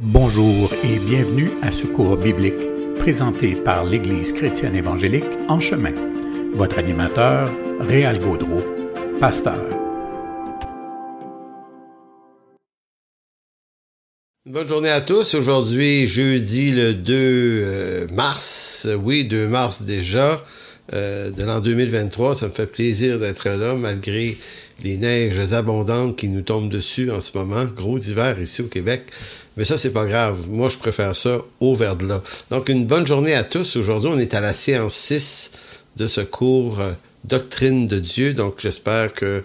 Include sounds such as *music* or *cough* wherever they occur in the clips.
Bonjour et bienvenue à ce cours biblique présenté par l'Église chrétienne évangélique En chemin. Votre animateur, Réal Gaudreau, pasteur. Bonne journée à tous. Aujourd'hui, jeudi le 2 euh, mars. Oui, 2 mars déjà euh, de l'an 2023. Ça me fait plaisir d'être là malgré les neiges abondantes qui nous tombent dessus en ce moment. Gros hiver ici au Québec. Mais ça, c'est pas grave. Moi, je préfère ça au vert-de-là. Donc, une bonne journée à tous. Aujourd'hui, on est à la séance 6 de ce cours euh, Doctrine de Dieu. Donc, j'espère que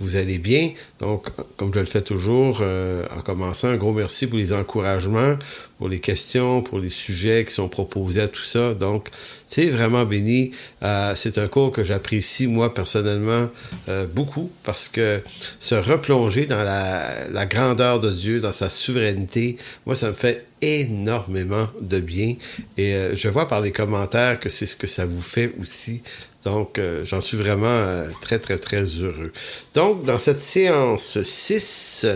vous allez bien. Donc, comme je le fais toujours, euh, en commençant, un gros merci pour les encouragements, pour les questions, pour les sujets qui sont proposés à tout ça. Donc, c'est vraiment béni. Euh, c'est un cours que j'apprécie, moi, personnellement, euh, beaucoup, parce que se replonger dans la, la grandeur de Dieu, dans sa souveraineté, moi, ça me fait énormément de bien. Et euh, je vois par les commentaires que c'est ce que ça vous fait aussi. Donc, euh, j'en suis vraiment euh, très, très, très heureux. Donc, dans cette séance 6,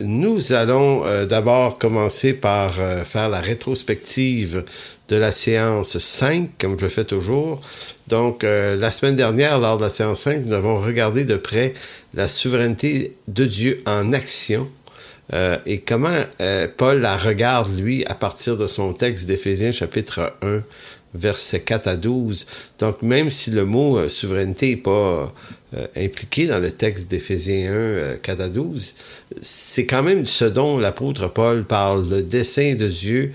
nous allons d'abord commencer par faire la rétrospective de la séance 5, comme je fais toujours. Donc, la semaine dernière, lors de la séance 5, nous avons regardé de près la souveraineté de Dieu en action euh, et comment euh, Paul la regarde, lui, à partir de son texte d'Éphésiens chapitre 1, versets 4 à 12. Donc, même si le mot euh, souveraineté n'est pas impliqué dans le texte d'Éphésiens 1, 4 à 12, c'est quand même ce dont l'apôtre Paul parle, le dessein de Dieu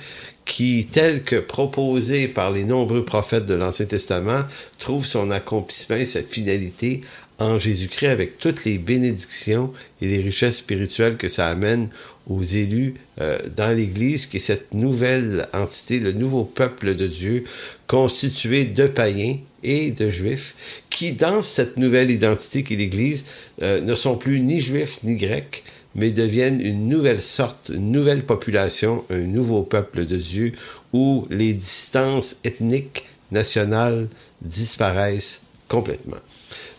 qui, tel que proposé par les nombreux prophètes de l'Ancien Testament, trouve son accomplissement et sa finalité en Jésus-Christ avec toutes les bénédictions et les richesses spirituelles que ça amène aux élus euh, dans l'Église, qui est cette nouvelle entité, le nouveau peuple de Dieu, constitué de païens et de juifs, qui, dans cette nouvelle identité qu'est l'Église, euh, ne sont plus ni juifs ni grecs, mais deviennent une nouvelle sorte, une nouvelle population, un nouveau peuple de Dieu, où les distances ethniques, nationales disparaissent complètement.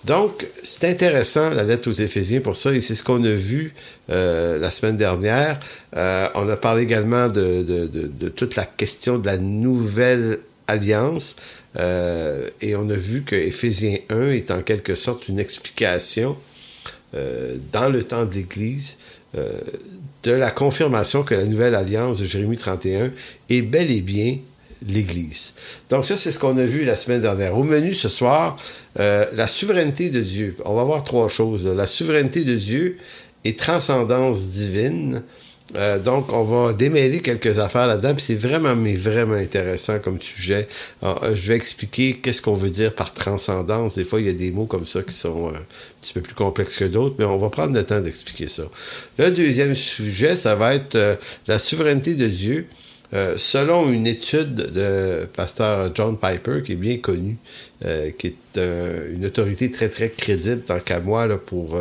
Donc, c'est intéressant, la lettre aux Éphésiens, pour ça, et c'est ce qu'on a vu euh, la semaine dernière. Euh, on a parlé également de, toute la question de la nouvelle alliance, euh, et on a vu que Éphésiens 1 est en quelque sorte une explication dans le temps de l'Église euh, de la confirmation que la nouvelle alliance de Jérémie 31 est bel et bien l'Église. Donc ça, c'est ce qu'on a vu la semaine dernière. Au menu ce soir, euh, la souveraineté de Dieu. On va voir trois choses. La souveraineté de Dieu et transcendance divine. Euh, donc, on va démêler quelques affaires là-dedans, c'est vraiment, mais vraiment intéressant comme sujet. Alors, euh, je vais expliquer qu'est-ce qu'on veut dire par transcendance. Des fois, il y a des mots comme ça qui sont euh, un petit peu plus complexes que d'autres, mais on va prendre le temps d'expliquer ça. Le deuxième sujet, ça va être la souveraineté de Dieu. Selon une étude de pasteur John Piper, qui est bien connu, qui est une autorité très, très crédible, tant qu'à moi, là, pour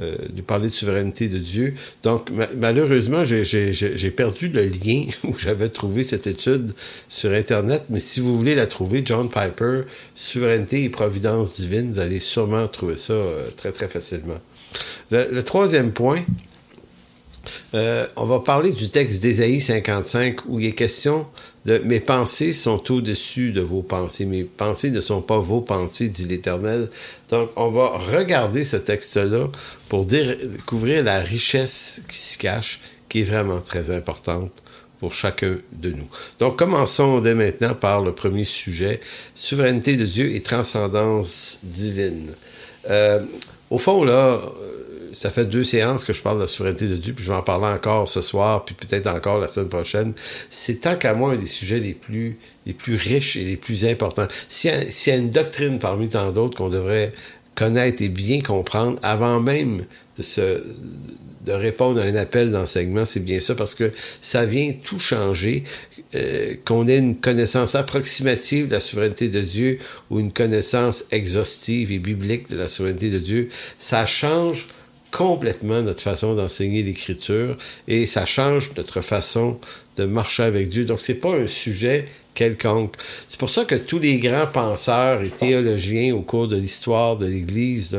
euh, euh, lui parler de souveraineté de Dieu. Donc, ma malheureusement, j'ai perdu le lien *laughs* où j'avais trouvé cette étude sur Internet, mais si vous voulez la trouver, John Piper, Souveraineté et Providence divine, vous allez sûrement trouver ça très, très facilement. Le, le troisième point, euh, on va parler du texte d'Ésaïe 55 où il est question de mes pensées sont au-dessus de vos pensées. Mes pensées ne sont pas vos pensées, dit l'Éternel. Donc, on va regarder ce texte-là pour découvrir la richesse qui s'y cache, qui est vraiment très importante pour chacun de nous. Donc, commençons dès maintenant par le premier sujet, souveraineté de Dieu et transcendance divine. Euh, au fond, là, ça fait deux séances que je parle de la souveraineté de Dieu, puis je vais en parler encore ce soir, puis peut-être encore la semaine prochaine. C'est tant qu'à moi un des sujets les plus, riches et les plus importants. S'il y, a une doctrine parmi tant d'autres qu'on devrait connaître et bien comprendre avant même de répondre à un appel d'enseignement, c'est bien ça, parce que ça vient tout changer, euh, qu'on ait une connaissance approximative de la souveraineté de Dieu ou une connaissance exhaustive et biblique de la souveraineté de Dieu, ça change complètement notre façon d'enseigner l'écriture et ça change notre façon de marcher avec Dieu. Donc c'est pas un sujet quelconque. C'est pour ça que tous les grands penseurs et théologiens au cours de l'histoire de l'Église,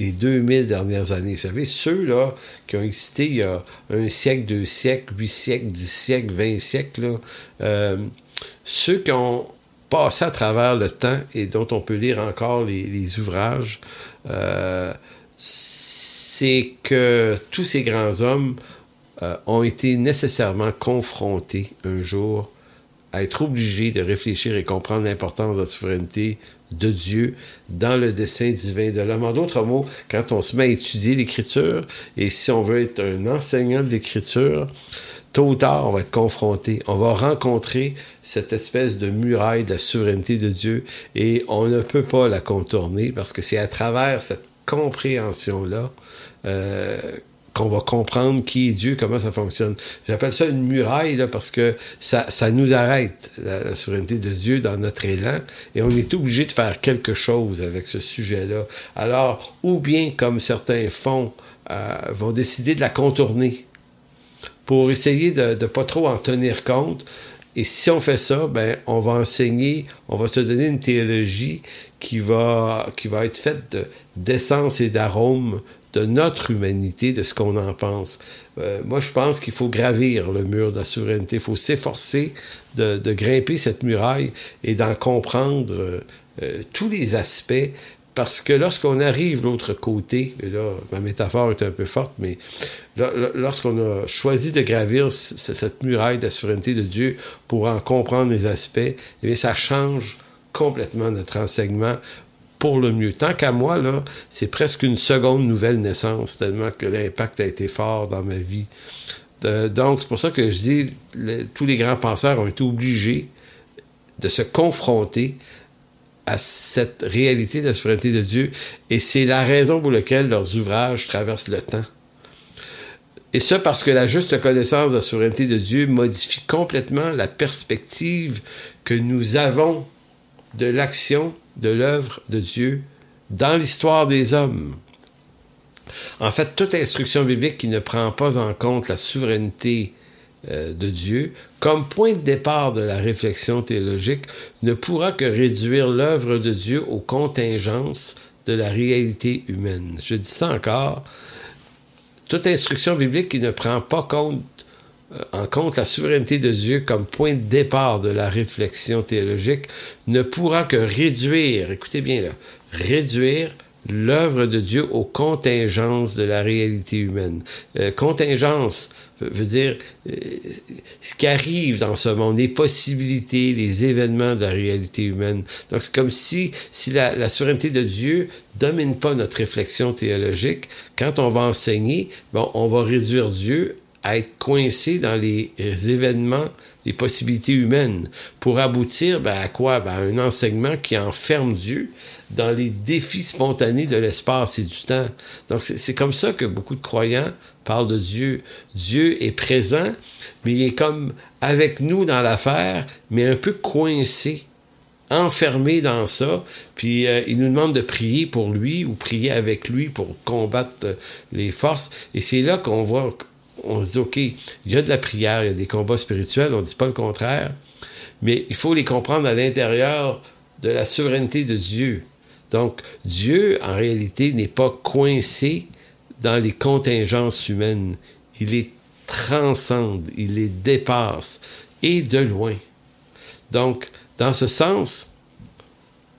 des 2000 dernières années. Vous savez, ceux-là qui ont existé il y a un siècle, deux siècles, huit siècles, dix siècles, vingt siècles, euh, ceux qui ont passé à travers le temps et dont on peut lire encore les, ouvrages, euh, c'est que tous ces grands hommes euh, ont été nécessairement confrontés un jour à être obligés de réfléchir et comprendre l'importance de la souveraineté de Dieu dans le dessein divin de l'homme. En d'autres mots, quand on se met à étudier l'Écriture, et si on veut être un enseignant de l'Écriture, tôt ou tard, on va être confronté, on va rencontrer cette espèce de muraille de la souveraineté de Dieu, et on ne peut pas la contourner parce que c'est à travers cette compréhension-là euh, qu'on va comprendre qui est Dieu, comment ça fonctionne. J'appelle ça une muraille parce que ça, ça nous arrête, la, souveraineté de Dieu, dans notre élan, et on est obligé de faire quelque chose avec ce sujet-là. Alors, ou bien, comme certains font, euh, vont décider de la contourner pour essayer de ne pas trop en tenir compte. Et si on fait ça, ben, on va enseigner, on va se donner une théologie qui va, qui va être faite d'essence et d'arôme de notre humanité, de ce qu'on en pense. Euh, moi, je pense qu'il faut gravir le mur de la souveraineté. Il faut s'efforcer de, de, grimper cette muraille et d'en comprendre euh, euh, tous les aspects. Parce que lorsqu'on arrive de l'autre côté, et là, ma métaphore est un peu forte, mais lorsqu'on a choisi de gravir cette muraille de la souveraineté de Dieu pour en comprendre les aspects, eh bien, ça change complètement notre enseignement pour le mieux. Tant qu'à moi, là, c'est presque une seconde nouvelle naissance, tellement que l'impact a été fort dans ma vie. donc, c'est pour ça que je dis, tous les grands penseurs ont été obligés de se confronter à cette réalité de la souveraineté de Dieu, et c'est la raison pour laquelle leurs ouvrages traversent le temps. Et ça parce que la juste connaissance de la souveraineté de Dieu modifie complètement la perspective que nous avons de l'action de l'œuvre de Dieu dans l'histoire des hommes. En fait, toute instruction biblique qui ne prend pas en compte la souveraineté euh, de Dieu comme point de départ de la réflexion théologique ne pourra que réduire l'œuvre de Dieu aux contingences de la réalité humaine. Je dis ça encore, toute instruction biblique qui ne prend pas euh, en compte la souveraineté de Dieu comme point de départ de la réflexion théologique ne pourra que réduire, écoutez bien là, réduire l'œuvre de Dieu aux contingences de la réalité humaine. Euh, veut dire euh, ce qui arrive dans ce monde, les possibilités, les événements de la réalité humaine. Donc c'est comme si, si la, la, souveraineté de Dieu domine pas notre réflexion théologique, quand on va enseigner, bon, on va réduire Dieu à être coincé dans les événements, les possibilités humaines, pour aboutir ben, à quoi? Ben, à un enseignement qui enferme Dieu dans les défis spontanés de l'espace et du temps. Donc c'est comme ça que beaucoup de croyants parlent de Dieu. Dieu est présent, mais il est comme avec nous dans l'affaire, mais un peu coincé enfermé dans ça, puis euh, il nous demande de prier pour lui ou prier avec lui pour combattre les forces. Et c'est là qu'on voit on se dit, OK, il y a de la prière, il y a des combats spirituels, on ne dit pas le contraire, mais il faut les comprendre à l'intérieur de la souveraineté de Dieu. Donc, Dieu, en réalité, n'est pas coincé dans les contingences humaines. Il les transcende, il les dépasse, et de loin. Donc, dans ce sens,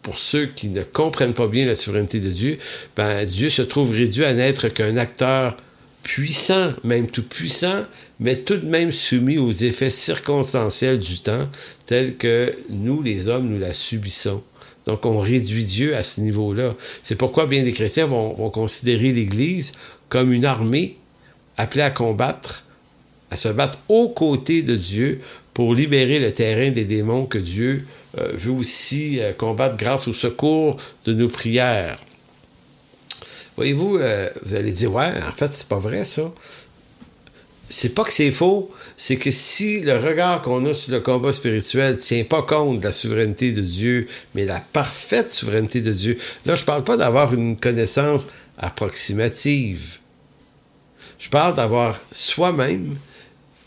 pour ceux qui ne comprennent pas bien la souveraineté de Dieu, ben, Dieu se trouve réduit à n'être qu'un acteur puissant, même tout puissant, mais tout de même soumis aux effets circonstanciels du temps, tels que nous, les hommes, nous la subissons. Donc, on réduit Dieu à ce niveau-là. C'est pourquoi bien des chrétiens vont, considérer l'Église comme une armée appelée à combattre, à se battre aux côtés de Dieu pour libérer le terrain des démons que Dieu euh, veut aussi euh, combattre grâce au secours de nos prières. Voyez-vous, euh, vous allez dire, ouais, en fait, c'est pas vrai, ça. C'est pas que c'est faux, c'est que si le regard qu'on a sur le combat spirituel tient pas compte de la souveraineté de Dieu, mais la parfaite souveraineté de Dieu, là, je parle pas d'avoir une connaissance approximative. Je parle d'avoir soi-même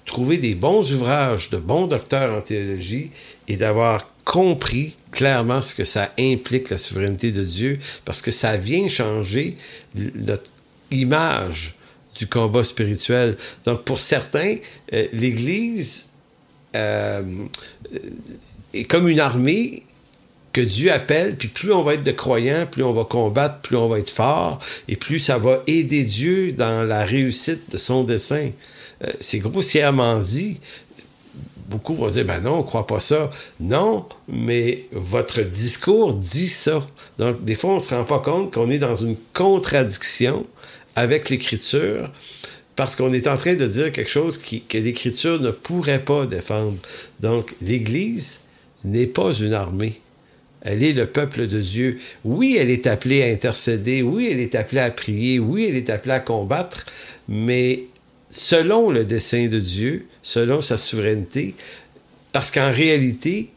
trouver des bons ouvrages de bons docteurs en théologie et d'avoir compris clairement ce que ça implique la souveraineté de Dieu, parce que ça vient changer notre image du combat spirituel. Donc pour certains, euh, l'Église euh, est comme une armée que Dieu appelle, puis plus on va être de croyants, plus on va combattre, plus on va être fort, et plus ça va aider Dieu dans la réussite de son dessein. Euh, c'est grossièrement dit. Beaucoup vont dire, ben non, on ne croit pas ça. Non, mais votre discours dit ça. Donc, des fois, on ne se rend pas compte qu'on est dans une contradiction avec l'Écriture parce qu'on est en train de dire quelque chose que l'Écriture ne pourrait pas défendre. Donc, l'Église n'est pas une armée. Elle est le peuple de Dieu. Oui, elle est appelée à intercéder. Oui, elle est appelée à prier. Oui, elle est appelée à combattre. Mais selon le dessein de Dieu, selon sa souveraineté, parce qu'en réalité,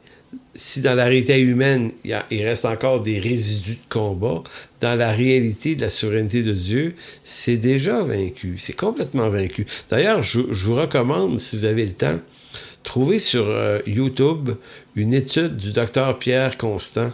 si dans la réalité humaine, il, reste encore des résidus de combat, dans la réalité de la souveraineté de Dieu, c'est déjà vaincu. C'est complètement vaincu. D'ailleurs, je, vous recommande, si vous avez le temps, trouver sur euh, YouTube une étude du docteur Pierre Constant,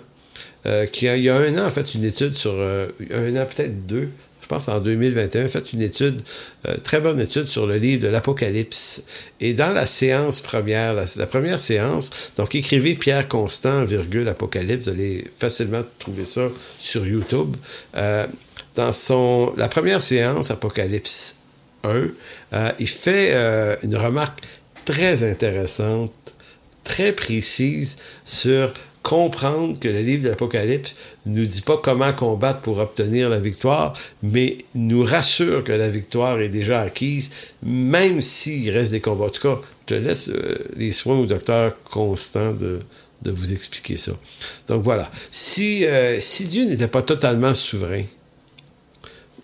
euh, qui a, il y a un an, en fait, une étude sur, euh, un an, peut-être deux, pense en 2021, fait une étude, euh, très bonne étude sur le livre de l'Apocalypse. Et dans la séance première, la, première séance, donc écrivez Pierre Constant, virgule, Apocalypse, vous allez facilement trouver ça sur YouTube. Euh, dans son, la première séance, Apocalypse 1, euh, il fait une remarque très intéressante, très précise sur comprendre que le livre de l'Apocalypse nous dit pas comment combattre pour obtenir la victoire, mais nous rassure que la victoire est déjà acquise, même s'il reste des combats. En tout cas, je laisse euh, les soins au docteur Constant de, vous expliquer ça. Donc voilà. Si, euh, si Dieu n'était pas totalement souverain,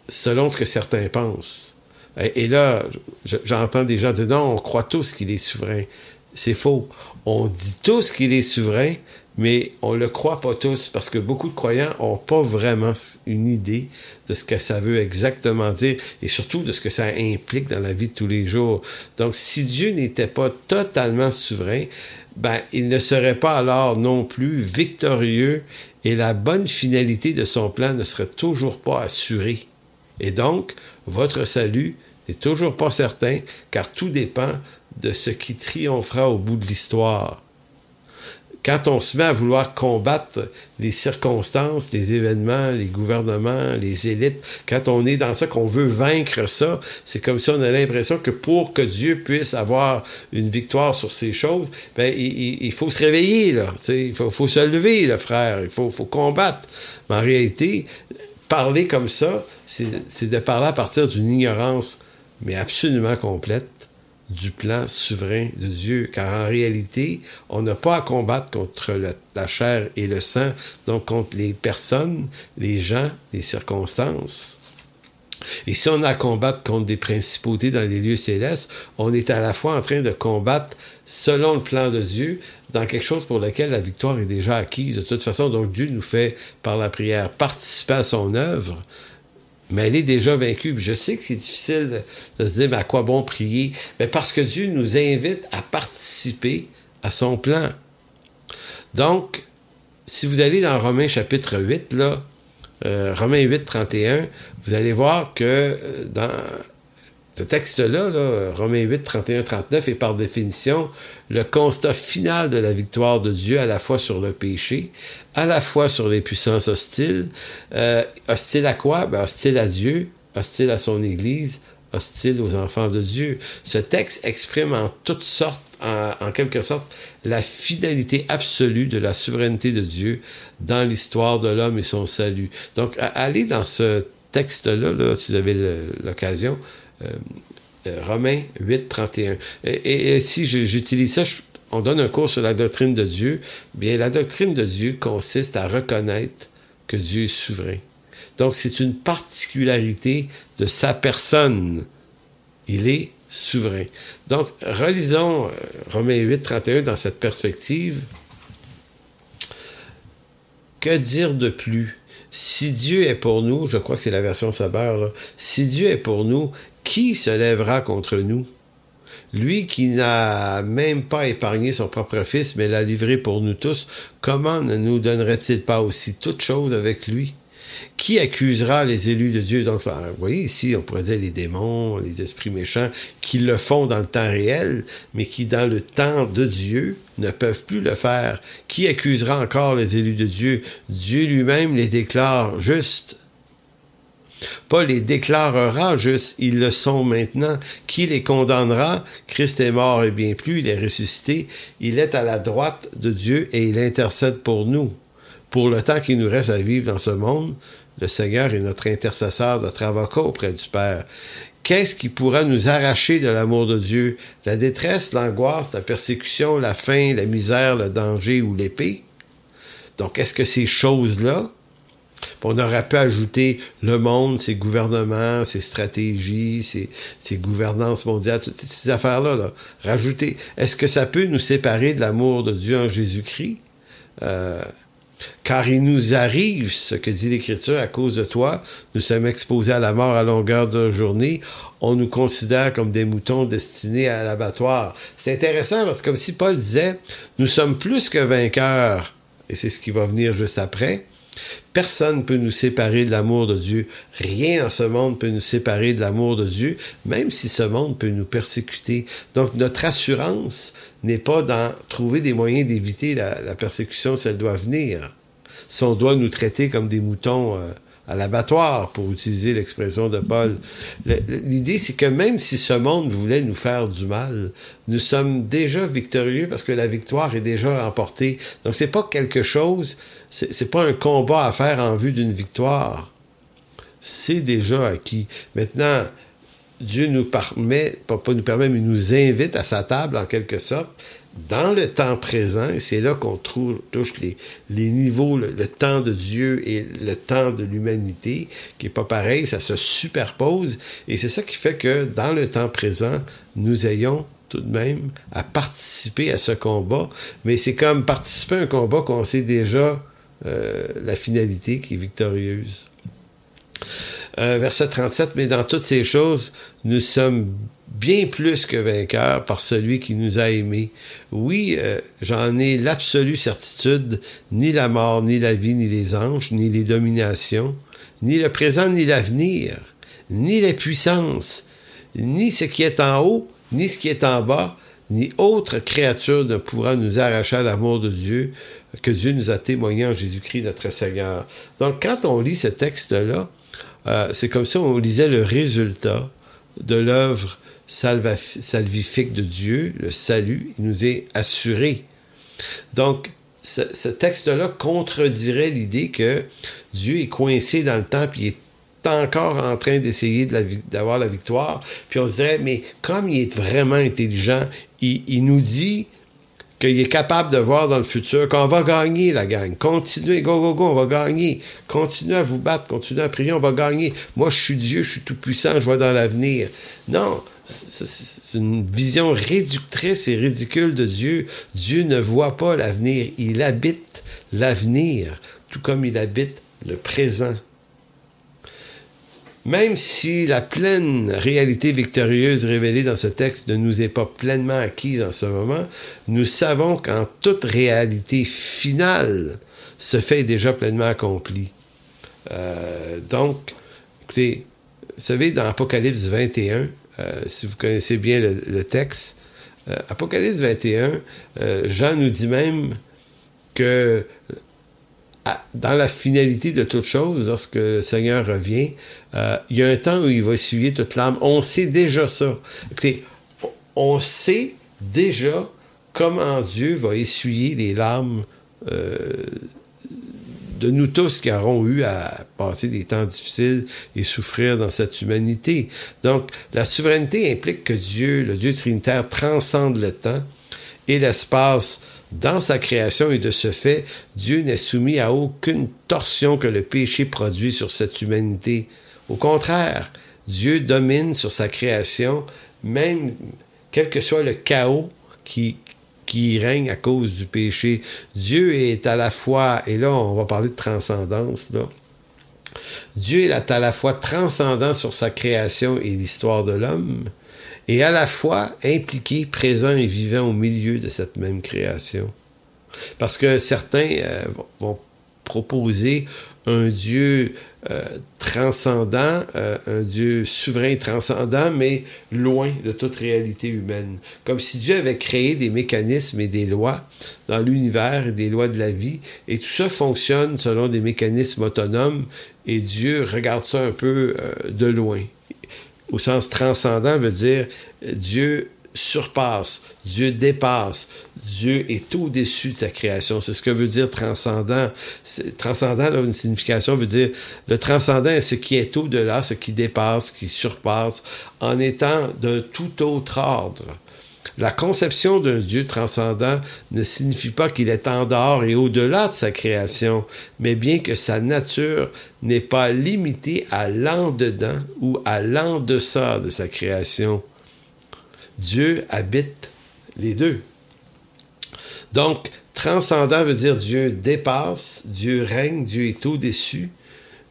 selon ce que certains pensent, et, et là, j'entends des gens dire non, on croit tous qu'il est souverain. C'est faux. On dit tous qu'il est souverain, mais on le croit pas tous parce que beaucoup de croyants ont pas vraiment une idée de ce que ça veut exactement dire et surtout de ce que ça implique dans la vie de tous les jours. Donc, si Dieu n'était pas totalement souverain, ben, il ne serait pas alors non plus victorieux et la bonne finalité de son plan ne serait toujours pas assurée. Et donc, votre salut n'est toujours pas certain car tout dépend de ce qui triomphera au bout de l'histoire quand on se met à vouloir combattre les circonstances, les événements, les gouvernements, les élites, quand on est dans ça, qu'on veut vaincre ça, c'est comme si on a l'impression que pour que Dieu puisse avoir une victoire sur ces choses, ben, il, faut se réveiller, là. Il faut, se lever, le frère. Il faut, faut combattre. Mais en réalité, parler comme ça, c'est de parler à partir d'une ignorance, mais absolument complète du plan souverain de Dieu, car en réalité, on n'a pas à combattre contre la chair et le sang, donc contre les personnes, les gens, les circonstances. Et si on a à combattre contre des principautés dans les lieux célestes, on est à la fois en train de combattre selon le plan de Dieu, dans quelque chose pour lequel la victoire est déjà acquise. De toute façon, donc Dieu nous fait, par la prière, participer à son œuvre, mais elle est déjà vaincue. je sais que c'est difficile de, se dire, mais à quoi bon prier? Mais parce que Dieu nous invite à participer à son plan. Donc, si vous allez dans Romains chapitre 8, là, euh, Romains 8, 31, vous allez voir que euh, dans ce texte-là, là, Romains 8, 31, 39, est par définition le constat final de la victoire de Dieu à la fois sur le péché, à la fois sur les puissances hostiles. Euh, hostiles à quoi? Ben, hostiles à Dieu, hostiles à son Église, hostiles aux enfants de Dieu. Ce texte exprime en toutes sortes, en, quelque sorte, la fidélité absolue de la souveraineté de Dieu dans l'histoire de l'homme et son salut. Donc, allez dans ce texte-là, là, si vous avez l'occasion, Romains 8, 31. Et, si j'utilise ça, on donne un cours sur la doctrine de Dieu. Bien, la doctrine de Dieu consiste à reconnaître que Dieu est souverain. Donc, c'est une particularité de sa personne. Il est souverain. Donc, relisons euh, Romains 8, 31 dans cette perspective. Que dire de plus? Si Dieu est pour nous, je crois que c'est la version Saber, si Dieu est pour nous, qui se lèvera contre nous? Lui qui n'a même pas épargné son propre fils, mais l'a livré pour nous tous, comment ne nous donnerait-il pas aussi toutes choses avec lui? Qui accusera les élus de Dieu? Donc, vous voyez, ici, on pourrait dire les démons, les esprits méchants, qui le font dans le temps réel, mais qui, dans le temps de Dieu, ne peuvent plus le faire. Qui accusera encore les élus de Dieu? Dieu lui-même les déclare justes. Paul les déclarera justes, ils le sont maintenant. Qui les condamnera? Christ est mort et bien plus, il est ressuscité, il est à la droite de Dieu et il intercède pour nous pour le temps qu'il nous reste à vivre dans ce monde, le Seigneur est notre intercesseur, notre avocat auprès du Père. Qu'est-ce qui pourra nous arracher de l'amour de Dieu? La détresse, l'angoisse, la persécution, la faim, la misère, le danger ou l'épée? Donc, est-ce que ces choses-là, on aurait pu ajouter le monde, ses gouvernements, ses stratégies, ses, gouvernances mondiales, ces affaires-là, là, rajouter. Est-ce que ça peut nous séparer de l'amour de Dieu en Jésus-Christ? Euh, car il nous arrive ce que dit l'Écriture à cause de toi. Nous sommes exposés à la mort à longueur de journée. On nous considère comme des moutons destinés à l'abattoir. C'est intéressant parce que comme si Paul disait, nous sommes plus que vainqueurs. Et c'est ce qui va venir juste après. Personne ne peut nous séparer de l'amour de Dieu. Rien dans ce monde peut nous séparer de l'amour de Dieu, même si ce monde peut nous persécuter. Donc notre assurance n'est pas dans trouver des moyens d'éviter la, persécution si elle doit venir. Si on doit nous traiter comme des moutons euh, à l'abattoir, pour utiliser l'expression de Paul. L'idée, c'est que même si ce monde voulait nous faire du mal, nous sommes déjà victorieux parce que la victoire est déjà remportée. Donc, c'est pas quelque chose, c'est pas un combat à faire en vue d'une victoire. C'est déjà acquis. Maintenant, Dieu nous permet, pas, nous permet, mais nous invite à sa table en quelque sorte dans le temps présent, et c'est là qu'on touche les, les niveaux, le, temps de Dieu et le temps de l'humanité, qui n'est pas pareil, ça se superpose, et c'est ça qui fait que dans le temps présent, nous ayons tout de même à participer à ce combat, mais c'est comme participer à un combat qu'on sait déjà euh, la finalité qui est victorieuse. Euh, verset 37, mais dans toutes ces choses, nous sommes bien plus que vainqueur par celui qui nous a aimés. Oui, euh, j'en ai l'absolue certitude, ni la mort, ni la vie, ni les anges, ni les dominations, ni le présent, ni l'avenir, ni les puissances, ni ce qui est en haut, ni ce qui est en bas, ni autre créature ne pourra nous arracher à l'amour de Dieu que Dieu nous a témoigné en Jésus-Christ notre Seigneur. Donc quand on lit ce texte-là, euh, c'est comme si on lisait le résultat de l'œuvre salvifique de Dieu, le salut, il nous est assuré. Donc, ce, texte-là contredirait l'idée que Dieu est coincé dans le temps, puis il est encore en train d'essayer d'avoir la, victoire. Puis on se dirait, mais comme il est vraiment intelligent, il, il nous dit qu'il est capable de voir dans le futur qu'on va gagner la gang. Continuez, go, go, go, on va gagner. Continuez à vous battre, continuez à prier, on va gagner. Moi, je suis Dieu, je suis tout puissant, je vois dans l'avenir. Non, c'est une vision réductrice et ridicule de Dieu. Dieu ne voit pas l'avenir, il habite l'avenir, tout comme il habite le présent. Même si la pleine réalité victorieuse révélée dans ce texte ne nous est pas pleinement acquise en ce moment, nous savons qu'en toute réalité finale ce fait est déjà pleinement accompli. Euh, donc, écoutez, vous savez, dans Apocalypse 21, euh, si vous connaissez bien le, texte. Euh, Apocalypse 21, euh, Jean nous dit même que dans la finalité de toute chose, lorsque le Seigneur revient, il y a un temps où il va essuyer toute l'âme. On sait déjà ça. Écoutez, on sait déjà comment Dieu va essuyer les larmes de nous tous qui aurons eu à passer des temps difficiles et souffrir dans cette humanité. Donc, la souveraineté implique que Dieu, le Dieu trinitaire, transcende le temps et l'espace dans sa création et de ce fait, Dieu n'est soumis à aucune torsion que le péché produit sur cette humanité. Au contraire, Dieu domine sur sa création, même quel que soit le chaos qui, règne à cause du péché. Dieu est à la fois, et là on va parler de transcendance. Dieu est à la fois transcendant sur sa création et l'histoire de l'homme, et à la fois impliqué, présent et vivant au milieu de cette même création. Parce que certains euh, vont proposer un Dieu euh, transcendant, euh, un Dieu souverain transcendant, mais loin de toute réalité humaine. Comme si Dieu avait créé des mécanismes et des lois dans l'univers et des lois de la vie, et tout ça fonctionne selon des mécanismes autonomes, et Dieu regarde ça un peu de loin. Au sens transcendant veut dire Dieu surpasse, Dieu dépasse, Dieu est au-dessus de sa création. C'est ce que veut dire transcendant. Transcendant, là, une signification veut dire le transcendant est ce qui est au-delà, ce qui dépasse, qui surpasse, en étant d'un tout autre ordre. La conception d'un Dieu transcendant ne signifie pas qu'il est en dehors et au-delà de sa création, mais bien que sa nature n'est pas limitée à l'en-dedans ou à l'en-deçà de sa création. Dieu habite les deux. Donc, transcendant veut dire Dieu dépasse, Dieu règne, Dieu est au-dessus.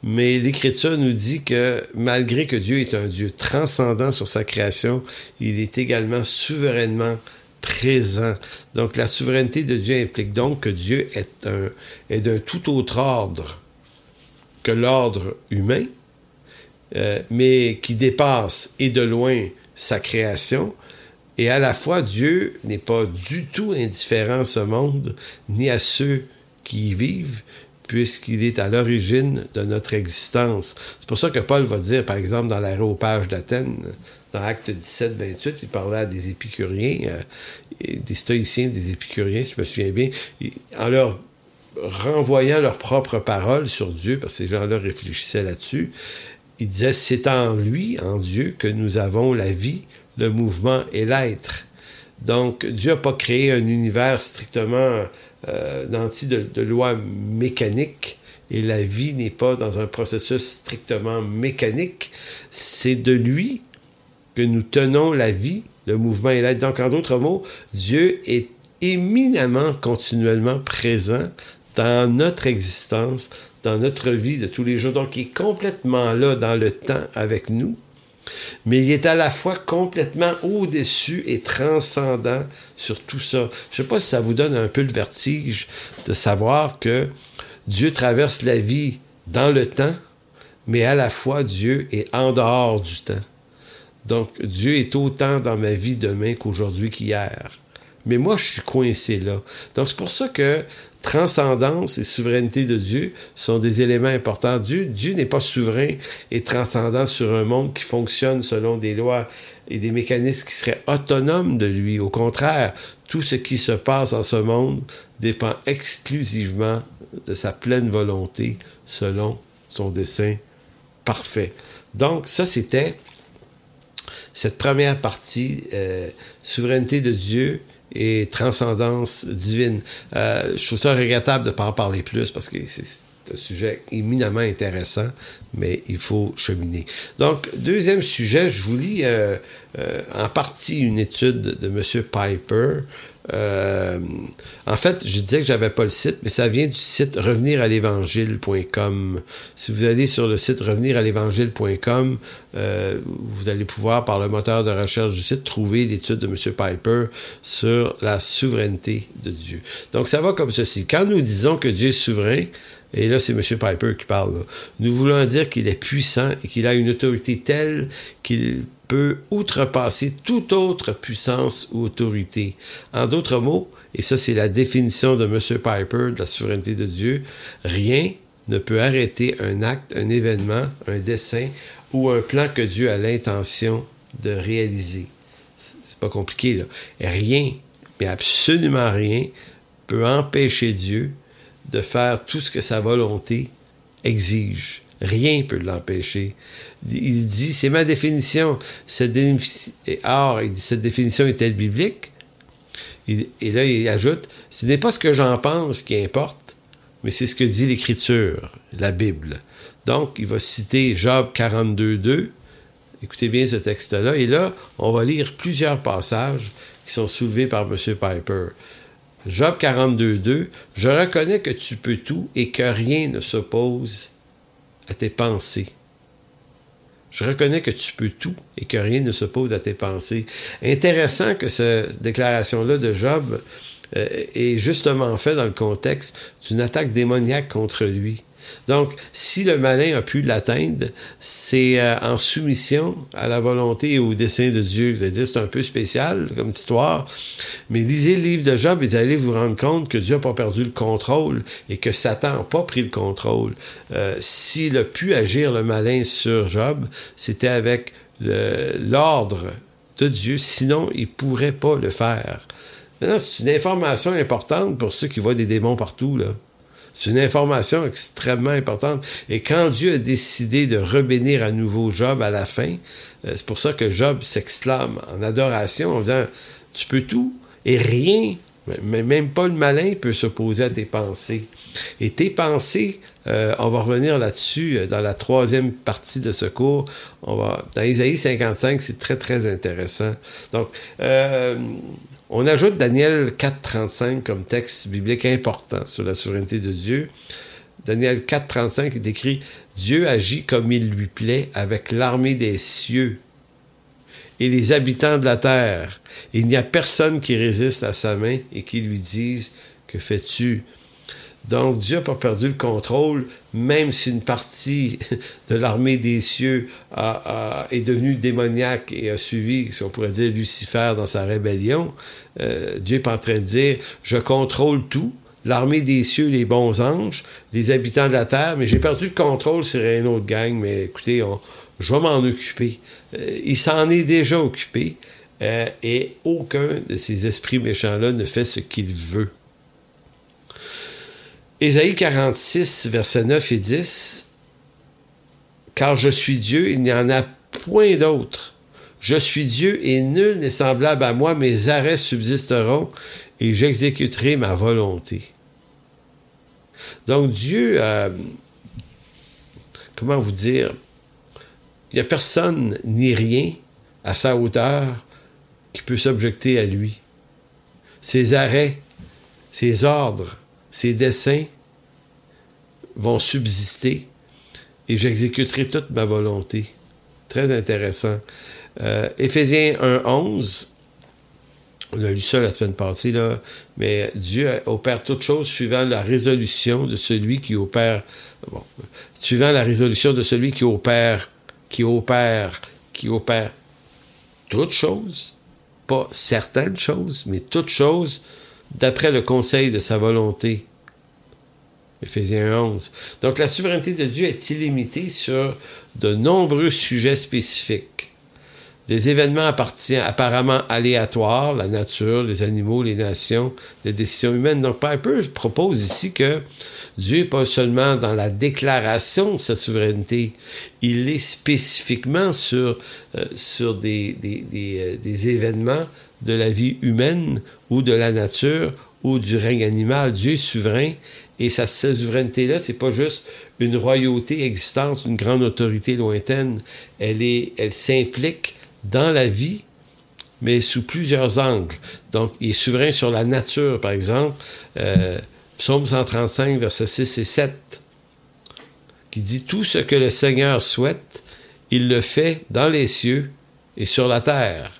Mais l'Écriture nous dit que malgré que Dieu est un Dieu transcendant sur sa création, il est également souverainement présent. Donc la souveraineté de Dieu implique donc que Dieu est, un, est d'un tout autre ordre que l'ordre humain, euh, mais qui dépasse et de loin sa création, et à la fois, Dieu n'est pas du tout indifférent à ce monde, ni à ceux qui y vivent, puisqu'il est à l'origine de notre existence. C'est pour ça que Paul va dire, par exemple, dans l'aéropage d'Athènes, dans Acte 17, 28, il parlait à des épicuriens, euh, des stoïciens, des épicuriens, si je me souviens bien, en leur renvoyant leurs propres paroles sur Dieu, parce que ces gens-là réfléchissaient là-dessus, il disait, c'est en lui, en Dieu, que nous avons la vie, le mouvement et l'être. Donc, Dieu n'a pas créé un univers strictement euh, de, de lois mécaniques et la vie n'est pas dans un processus strictement mécanique. C'est de lui que nous tenons la vie, le mouvement et l'être. Donc, en d'autres mots, Dieu est éminemment continuellement présent dans notre existence, dans notre vie de tous les jours. Donc, il est complètement là dans le temps avec nous mais il est à la fois complètement au-dessus et transcendant sur tout ça. Je ne sais pas si ça vous donne un peu le vertige de savoir que Dieu traverse la vie dans le temps, mais à la fois Dieu est en dehors du temps. Donc Dieu est autant dans ma vie demain qu'aujourd'hui qu'hier. Mais moi, je suis coincé là. Donc c'est pour ça que transcendance et souveraineté de Dieu sont des éléments importants. Dieu, Dieu n'est pas souverain et transcendant sur un monde qui fonctionne selon des lois et des mécanismes qui seraient autonomes de lui. Au contraire, tout ce qui se passe en ce monde dépend exclusivement de sa pleine volonté selon son dessein parfait. Donc, ça, c'était cette première partie, euh, souveraineté de Dieu et transcendance divine. Euh, je trouve ça regrettable de ne pas en parler plus parce que c'est un sujet éminemment intéressant, mais il faut cheminer. Donc, deuxième sujet, je vous lis euh, euh, en partie une étude de M. Piper euh, en fait, je disais que j'avais pas le site, mais ça vient du site reveniralévangile.com. Si vous allez sur le site reveniralévangile.com, euh, vous allez pouvoir, par le moteur de recherche du site, trouver l'étude de M. Piper sur la souveraineté de Dieu. Donc, ça va comme ceci. Quand nous disons que Dieu est souverain, et là, c'est M. Piper qui parle. Nous voulons dire qu'il est puissant et qu'il a une autorité telle qu'il peut outrepasser toute autre puissance ou autorité. En d'autres mots, et ça c'est la définition de M. Piper de la souveraineté de Dieu, rien ne peut arrêter un acte, un événement, un dessein ou un plan que Dieu a l'intention de réaliser. C'est pas compliqué, là. Rien, mais absolument rien, peut empêcher Dieu de faire tout ce que sa volonté exige. Rien ne peut l'empêcher. Il dit, c'est ma définition. Cette Or, il dit, cette définition est-elle biblique? Et là, il ajoute, ce n'est pas ce que j'en pense qui importe, mais c'est ce que dit l'Écriture, la Bible. Donc, il va citer Job 42.2. Écoutez bien ce texte-là. Et là, on va lire plusieurs passages qui sont soulevés par M. Piper. Job 42.2, je reconnais que tu peux tout et que rien ne s'oppose à tes pensées. Je reconnais que tu peux tout et que rien ne s'oppose à tes pensées. Intéressant que cette déclaration-là de Job euh, est justement faite dans le contexte d'une attaque démoniaque contre lui. Donc, si le malin a pu l'atteindre, c'est euh, en soumission à la volonté et au dessein de Dieu. Vous allez c'est un peu spécial comme histoire, mais lisez le livre de Job et vous allez vous rendre compte que Dieu n'a pas perdu le contrôle et que Satan n'a pas pris le contrôle. Euh, s'il a pu agir le malin sur Job, c'était avec l'ordre de Dieu, sinon il ne pourrait pas le faire. Maintenant, c'est une information importante pour ceux qui voient des démons partout. C'est une information extrêmement importante. Et quand Dieu a décidé de rebénir à nouveau Job à la fin, euh, c'est pour ça que Job s'exclame en adoration en disant Tu peux tout et rien, même pas le malin peut s'opposer à tes pensées. Et tes pensées, euh, on va revenir là-dessus euh, dans la troisième partie de ce cours. On va, dans Isaïe 55, c'est très, très intéressant. Donc, on ajoute Daniel 4.35 comme texte biblique important sur la souveraineté de Dieu. Daniel 4.35 est écrit Dieu agit comme il lui plaît avec l'armée des cieux et les habitants de la terre. Il n'y a personne qui résiste à sa main et qui lui dise Que fais-tu donc Dieu n'a pas perdu le contrôle, même si une partie de l'armée des cieux est devenue démoniaque et a suivi, si on pourrait dire, Lucifer dans sa rébellion. Euh, Dieu pas en train de dire, je contrôle tout, l'armée des cieux, les bons anges, les habitants de la terre, mais j'ai perdu le contrôle sur un autre gang, mais écoutez, je vais m'en occuper. Euh, il s'en est déjà occupé. Euh, et aucun de ces esprits méchants-là ne fait ce qu'il veut. Ésaïe 46, versets 9 et 10. Car je suis Dieu, il n'y en a point d'autre. Je suis Dieu et nul n'est semblable à moi, mes arrêts subsisteront et j'exécuterai ma volonté. Donc Dieu, euh, comment vous dire, il n'y a personne ni rien à sa hauteur qui peut s'objecter à lui. Ses arrêts, ses ordres, ses desseins vont subsister et j'exécuterai toute ma volonté. Très intéressant. Euh, Éphésiens 1, 11, on a lu ça la semaine passée, mais Dieu opère toutes choses suivant la résolution de celui qui opère, suivant la résolution de celui qui opère, qui opère, qui opère toutes choses, pas certaines choses, mais toutes choses d'après le conseil de sa volonté. Éphésiens 11. Donc la souveraineté de Dieu est illimitée sur de nombreux sujets spécifiques. Des événements apparemment aléatoires, la nature, les animaux, les nations, les décisions humaines. Donc Piper propose ici que Dieu n'est pas seulement dans la déclaration de sa souveraineté, il est spécifiquement sur, euh, sur des, des, des, euh, des événements de la vie humaine ou de la nature ou du règne animal. Dieu est souverain et sa, souveraineté-là, c'est pas juste une royauté existante, une grande autorité lointaine. Elle, est, elle s'implique dans la vie, mais sous plusieurs angles. Donc, il est souverain sur la nature, par exemple. Euh, Psaume 135, versets 6 et 7, qui dit Tout ce que le Seigneur souhaite, il le fait dans les cieux et sur la terre,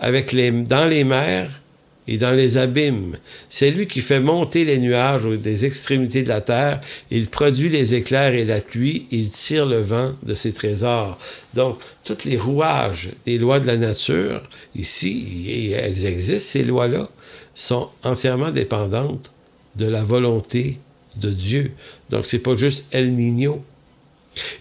avec les, dans les mers et dans les abîmes. C'est lui qui fait monter les nuages des extrémités de la terre. Il produit les éclairs et la pluie. Il tire le vent de ses trésors. Donc, toutes les rouages des lois de la nature, ici, elles existent, ces lois-là, sont entièrement dépendantes de la volonté de Dieu. Donc, c'est pas juste El Niño.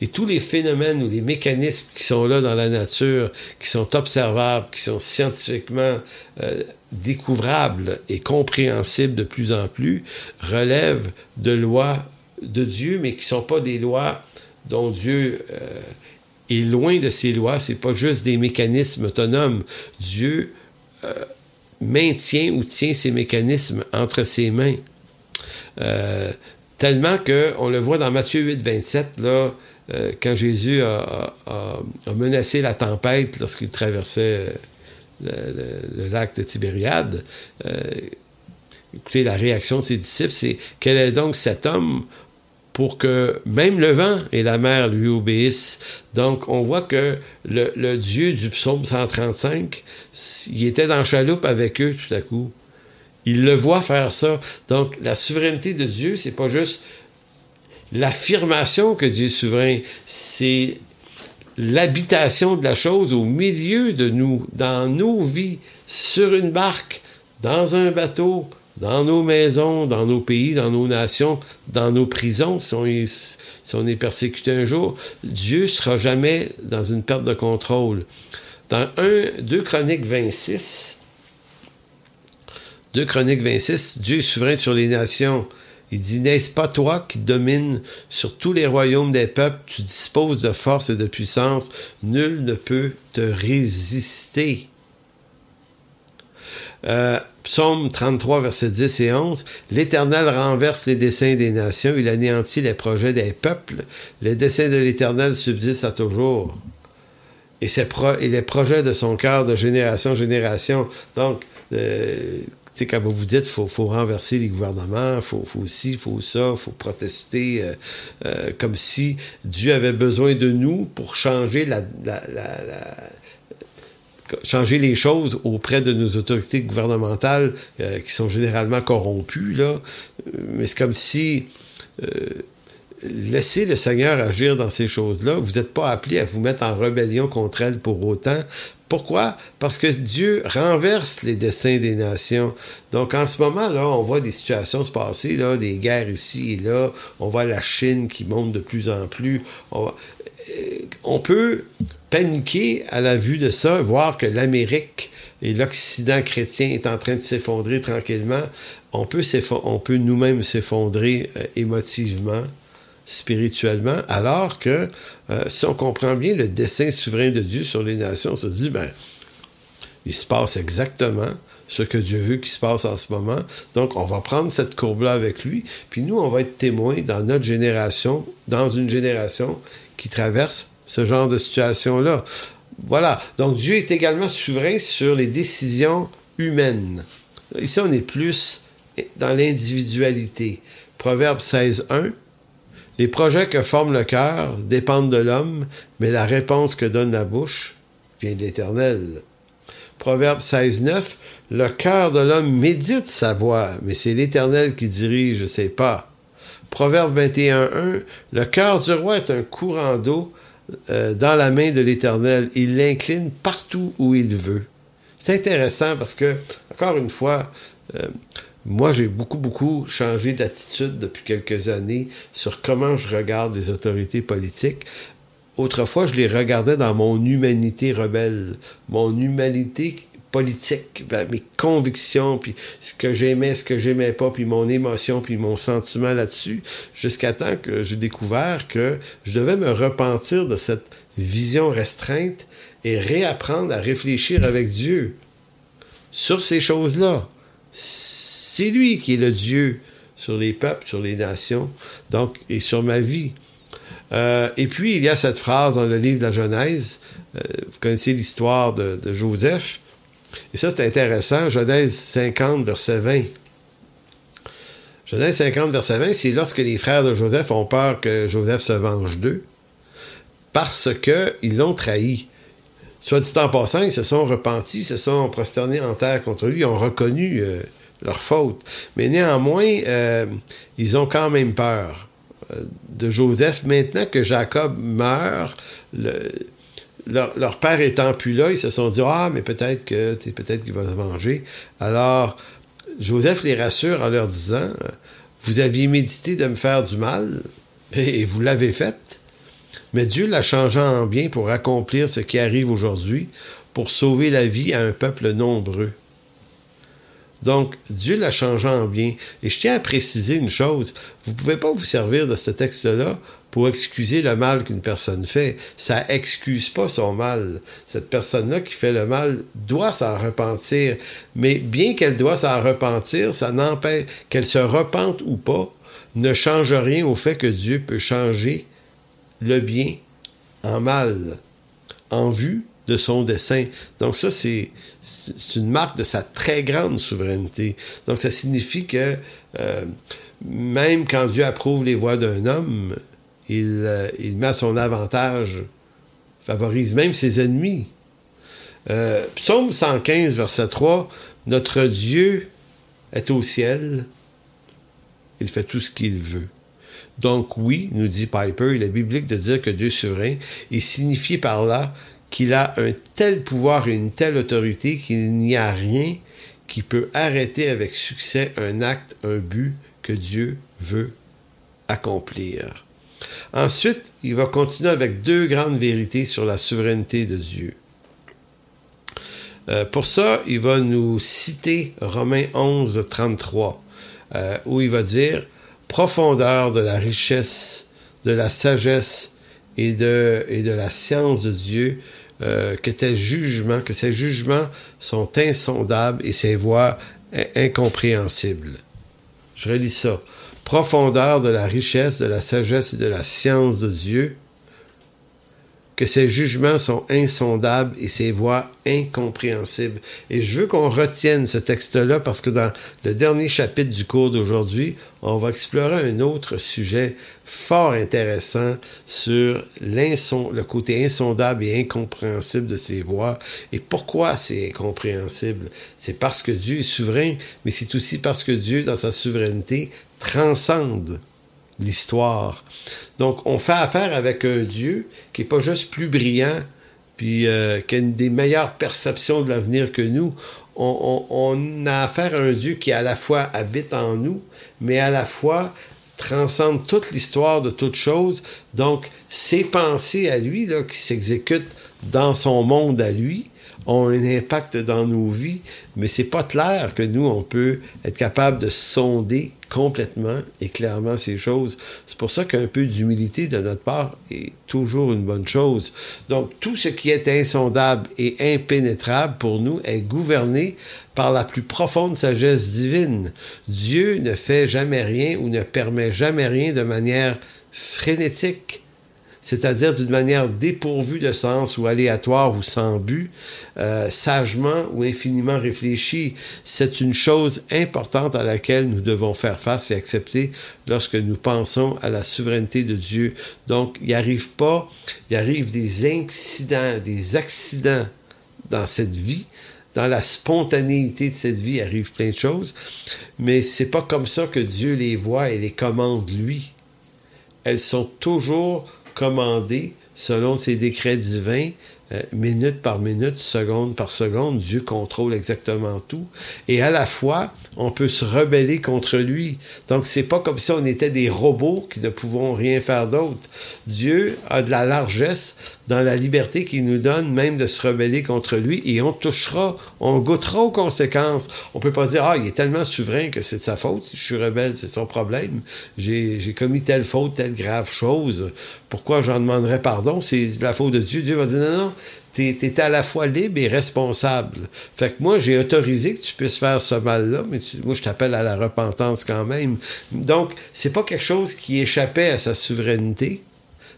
Et tous les phénomènes ou les mécanismes qui sont là dans la nature, qui sont observables, qui sont scientifiquement euh, découvrables et compréhensibles de plus en plus, relèvent de lois de Dieu, mais qui ne sont pas des lois dont Dieu euh, est loin de ces lois. C'est pas juste des mécanismes autonomes. Dieu euh, maintient ou tient ces mécanismes entre ses mains. Tellement qu'on le voit dans Matthieu 8, 27, là, euh, quand Jésus a, menacé la tempête lorsqu'il traversait euh, le, lac de Tibériade. Euh, écoutez, la réaction de ses disciples, c'est quel est donc cet homme pour que même le vent et la mer lui obéissent. Donc, on voit que le, Dieu du psaume 135, il était dans chaloupe avec eux tout à coup. Il le voit faire ça. Donc, la souveraineté de Dieu, c'est pas juste l'affirmation que Dieu est souverain, c'est l'habitation de la chose au milieu de nous, dans nos vies, sur une barque, dans un bateau, dans nos maisons, dans nos pays, dans nos nations, dans nos prisons, si on est, persécuté un jour, Dieu sera jamais dans une perte de contrôle. Dans 1, 2 Chroniques 26, 2 Chroniques 26, Dieu est souverain sur les nations. Il dit, n'est-ce pas toi qui domines sur tous les royaumes des peuples, tu disposes de force et de puissance, nul ne peut te résister. Euh, psaume 33, versets 10 et 11. L'Éternel renverse les desseins des nations, il anéantit les projets des peuples. Les desseins de l'Éternel subsistent à toujours. Et, les projets de son cœur de génération en génération. Donc, euh, sais, quand vous vous dites faut, faut renverser les gouvernements, faut, faut ci, faut ça, faut protester, euh, euh, comme si Dieu avait besoin de nous pour changer la, changer les choses auprès de nos autorités gouvernementales euh, qui sont généralement corrompues là. Mais c'est comme si laissez le Seigneur agir dans ces choses-là. Vous n'êtes pas appelé à vous mettre en rébellion contre elle pour autant, pourquoi? Parce que Dieu renverse les desseins des nations. Donc en ce moment, là, on voit des situations se passer, des guerres ici et là. On voit la Chine qui monte de plus en plus. On, euh, peut paniquer à la vue de ça, voir que l'Amérique et l'Occident chrétien est en train de s'effondrer tranquillement. On peut, on peut nous-mêmes s'effondrer euh, émotivement spirituellement, alors que euh, si on comprend bien le dessein souverain de Dieu sur les nations, on se dit, ben, il se passe exactement ce que Dieu veut qu'il se passe en ce moment. Donc, on va prendre cette courbe-là avec lui, puis nous, on va être témoins dans notre génération, dans une génération qui traverse ce genre de situation-là. Voilà. Donc, Dieu est également souverain sur les décisions humaines. Ici, on est plus dans l'individualité. Proverbe 16, 1. Les projets que forme le cœur dépendent de l'homme, mais la réponse que donne la bouche vient de l'Éternel. Proverbe 16, 9. Le cœur de l'homme médite sa voix, mais c'est l'Éternel qui dirige ses pas. Proverbe 21, 1. Le cœur du roi est un courant d'eau euh, dans la main de l'Éternel. Il l'incline partout où il veut. C'est intéressant parce que, encore une fois, euh, moi, j'ai beaucoup, beaucoup changé d'attitude depuis quelques années sur comment je regarde les autorités politiques. Autrefois, je les regardais dans mon humanité rebelle, mon humanité politique, ben, mes convictions, puis ce que j'aimais, ce que j'aimais pas, puis mon émotion, puis mon sentiment là-dessus, jusqu'à temps que j'ai découvert que je devais me repentir de cette vision restreinte et réapprendre à réfléchir avec Dieu sur ces choses-là c'est lui qui est le Dieu sur les peuples, sur les nations, donc, et sur ma vie. Euh, et puis, il y a cette phrase dans le livre de la Genèse. Euh, vous connaissez l'histoire de, Joseph. Et ça, c'est intéressant. Genèse 50, verset 20. Genèse 50, verset 20, c'est lorsque les frères de Joseph ont peur que Joseph se venge d'eux, parce qu'ils l'ont trahi. Soit dit en passant, ils se sont repentis, se sont prosternés en terre contre lui, ont reconnu euh, leur faute. Mais néanmoins, euh, ils ont quand même peur euh, de Joseph. Maintenant que Jacob meurt, leur, père étant plus là, ils se sont dit Ah, mais peut-être que peut-être qu'il va se venger. Alors, Joseph les rassure en leur disant Vous aviez médité de me faire du mal, et vous l'avez fait. Mais Dieu l'a changé en bien pour accomplir ce qui arrive aujourd'hui, pour sauver la vie à un peuple nombreux. Donc, Dieu l'a changé en bien. Et je tiens à préciser une chose. Vous ne pouvez pas vous servir de ce texte-là pour excuser le mal qu'une personne fait. Ça excuse pas son mal. Cette personne-là qui fait le mal doit s'en repentir. Mais bien qu'elle doit s'en repentir, ça n'empêche qu'elle se repente ou pas, ne change rien au fait que Dieu peut changer le bien en mal, en vue de son dessein. Donc ça, c'est une marque de sa très grande souveraineté. Donc ça signifie que euh, même quand Dieu approuve les voies d'un homme, il, euh, il, met à son avantage, favorise même ses ennemis. Euh, Psaume 115, verset 3, Notre Dieu est au ciel, il fait tout ce qu'il veut. Donc oui, nous dit Piper, il est biblique de dire que Dieu est souverain, et signifie par là qu'il a un tel pouvoir et une telle autorité qu'il n'y a rien qui peut arrêter avec succès un acte, un but que Dieu veut accomplir. Ensuite, il va continuer avec deux grandes vérités sur la souveraineté de Dieu. Euh, pour ça, il va nous citer Romains 11, 33, euh, où il va dire profondeur de la richesse, de la sagesse et de, et de la science de Dieu, euh, que tes jugements, que ses jugements sont insondables et ses voies incompréhensibles. Je relis ça. Profondeur de la richesse, de la sagesse et de la science de Dieu, que ses jugements sont insondables et ses voies incompréhensibles. Et je veux qu'on retienne ce texte-là parce que dans le dernier chapitre du cours d'aujourd'hui, on va explorer un autre sujet fort intéressant sur le côté insondable et incompréhensible de ses voies. Et pourquoi c'est incompréhensible? C'est parce que Dieu est souverain, mais c'est aussi parce que Dieu, dans sa souveraineté, transcende l'histoire. Donc, on fait affaire avec un Dieu qui n'est pas juste plus brillant, puis euh, qui a une des meilleures perceptions de l'avenir que nous. On, a affaire à un Dieu qui à la fois habite en nous, mais à la fois transcende toute l'histoire de toutes choses. Donc, ses pensées à lui, qui s'exécutent dans son monde à lui, ont un impact dans nos vies, mais c'est pas clair que nous, on peut être capable de sonder complètement et clairement ces choses. C'est pour ça qu'un peu d'humilité de notre part est toujours une bonne chose. Donc, tout ce qui est insondable et impénétrable pour nous est gouverné par la plus profonde sagesse divine. Dieu ne fait jamais rien ou ne permet jamais rien de manière frénétique c'est-à-dire d'une manière dépourvue de sens ou aléatoire ou sans but, euh, sagement ou infiniment réfléchie. C'est une chose importante à laquelle nous devons faire face et accepter lorsque nous pensons à la souveraineté de Dieu. Donc, il arrive pas, il arrive des incidents, des accidents dans cette vie, dans la spontanéité de cette vie arrive plein de choses, mais c'est pas comme ça que Dieu les voit et les commande lui. Elles sont toujours commandé selon ses décrets divins, euh, minute par minute, seconde par seconde. Dieu contrôle exactement tout. Et à la fois, on peut se rebeller contre lui. Donc, c'est pas comme si on était des robots qui ne pouvons rien faire d'autre. Dieu a de la largesse dans la liberté qu'il nous donne, même de se rebeller contre lui, et on touchera, on goûtera aux conséquences. On peut pas dire, ah, il est tellement souverain que c'est de sa faute. Si je suis rebelle, c'est son problème. J'ai commis telle faute, telle grave chose. Pourquoi j'en demanderais pardon? C'est la faute de Dieu. Dieu va dire, non, non, tu es, à la fois libre et responsable. Fait que moi, j'ai autorisé que tu puisses faire ce mal-là, mais moi, je t'appelle à la repentance quand même. Donc, c'est pas quelque chose qui échappait à sa souveraineté,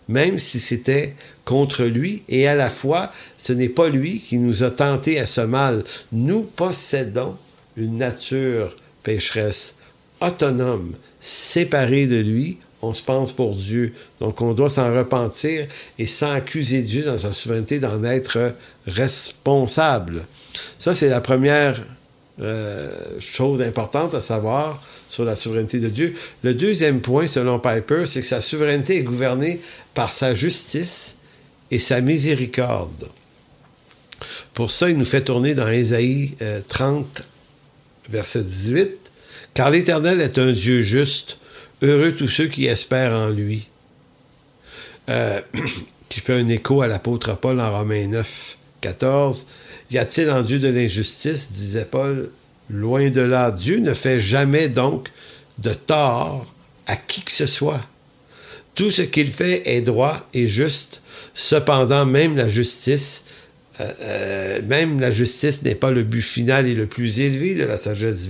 même si c'était contre lui, et à la fois, ce n'est pas lui qui nous a tenté à ce mal. Nous possédons une nature pécheresse, autonome, séparée de lui, on se pense pour Dieu. Donc on doit s'en repentir et sans accuser Dieu dans sa souveraineté d'en être responsable. Ça, c'est la première euh, chose importante à savoir sur la souveraineté de Dieu. Le deuxième point, selon Piper, c'est que sa souveraineté est gouvernée par sa justice et sa miséricorde. Pour ça, il nous fait tourner dans Ésaïe 30, euh, verset 18. Car l'Éternel est un Dieu juste, Heureux tous ceux qui espèrent en lui. Euh, *clears throat* qui fait un écho à l'apôtre Paul en Romains 9, 14. Y a-t-il en Dieu de l'injustice disait Paul. Loin de là? Dieu ne fait jamais donc de tort à qui que ce soit. Tout ce qu'il fait est droit et juste. Cependant, même la justice euh, même la justice n'est pas le but final et le plus élevé de la sagesse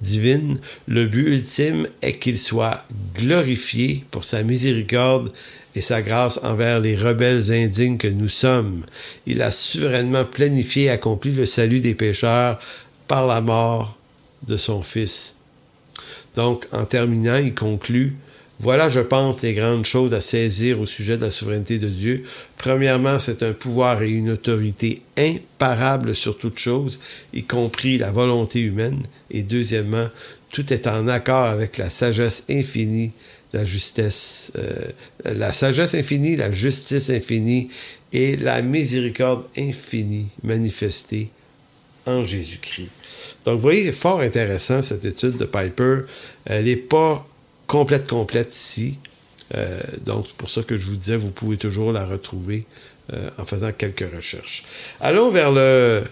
divine. Le but ultime est qu'il soit glorifié pour sa miséricorde et sa grâce envers les rebelles indignes que nous sommes. Il a souverainement planifié et accompli le salut des pécheurs par la mort de son Fils. Donc, en terminant, il conclut voilà, je pense, les grandes choses à saisir au sujet de la souveraineté de Dieu. Premièrement, c'est un pouvoir et une autorité imparables sur toute chose, y compris la volonté humaine. Et deuxièmement, tout est en accord avec la sagesse infinie, la justesse, euh, la sagesse infinie, la justice infinie et la miséricorde infinie manifestée en Jésus-Christ. Donc, vous voyez, fort intéressant cette étude de Piper. Elle n'est pas complète, complète ici. Euh, donc, c'est pour ça que je vous disais, vous pouvez toujours la retrouver euh, en faisant quelques recherches. Allons vers le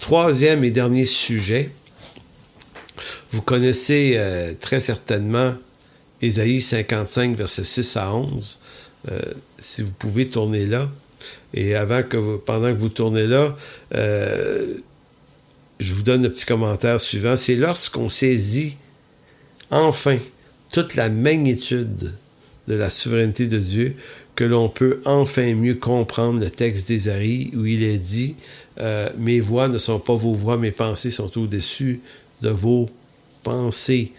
troisième et dernier sujet. Vous connaissez euh, très certainement Ésaïe 55, versets 6 à 11. si vous pouvez tourner là. Et pendant que vous tournez là, je vous donne le petit commentaire suivant. C'est lorsqu'on saisit enfin toute la magnitude de la souveraineté de Dieu que l'on peut enfin mieux comprendre le texte d'Ésaïe où il est dit euh, Mes voix ne sont pas vos voix, mes pensées sont au-dessus de vos pensées.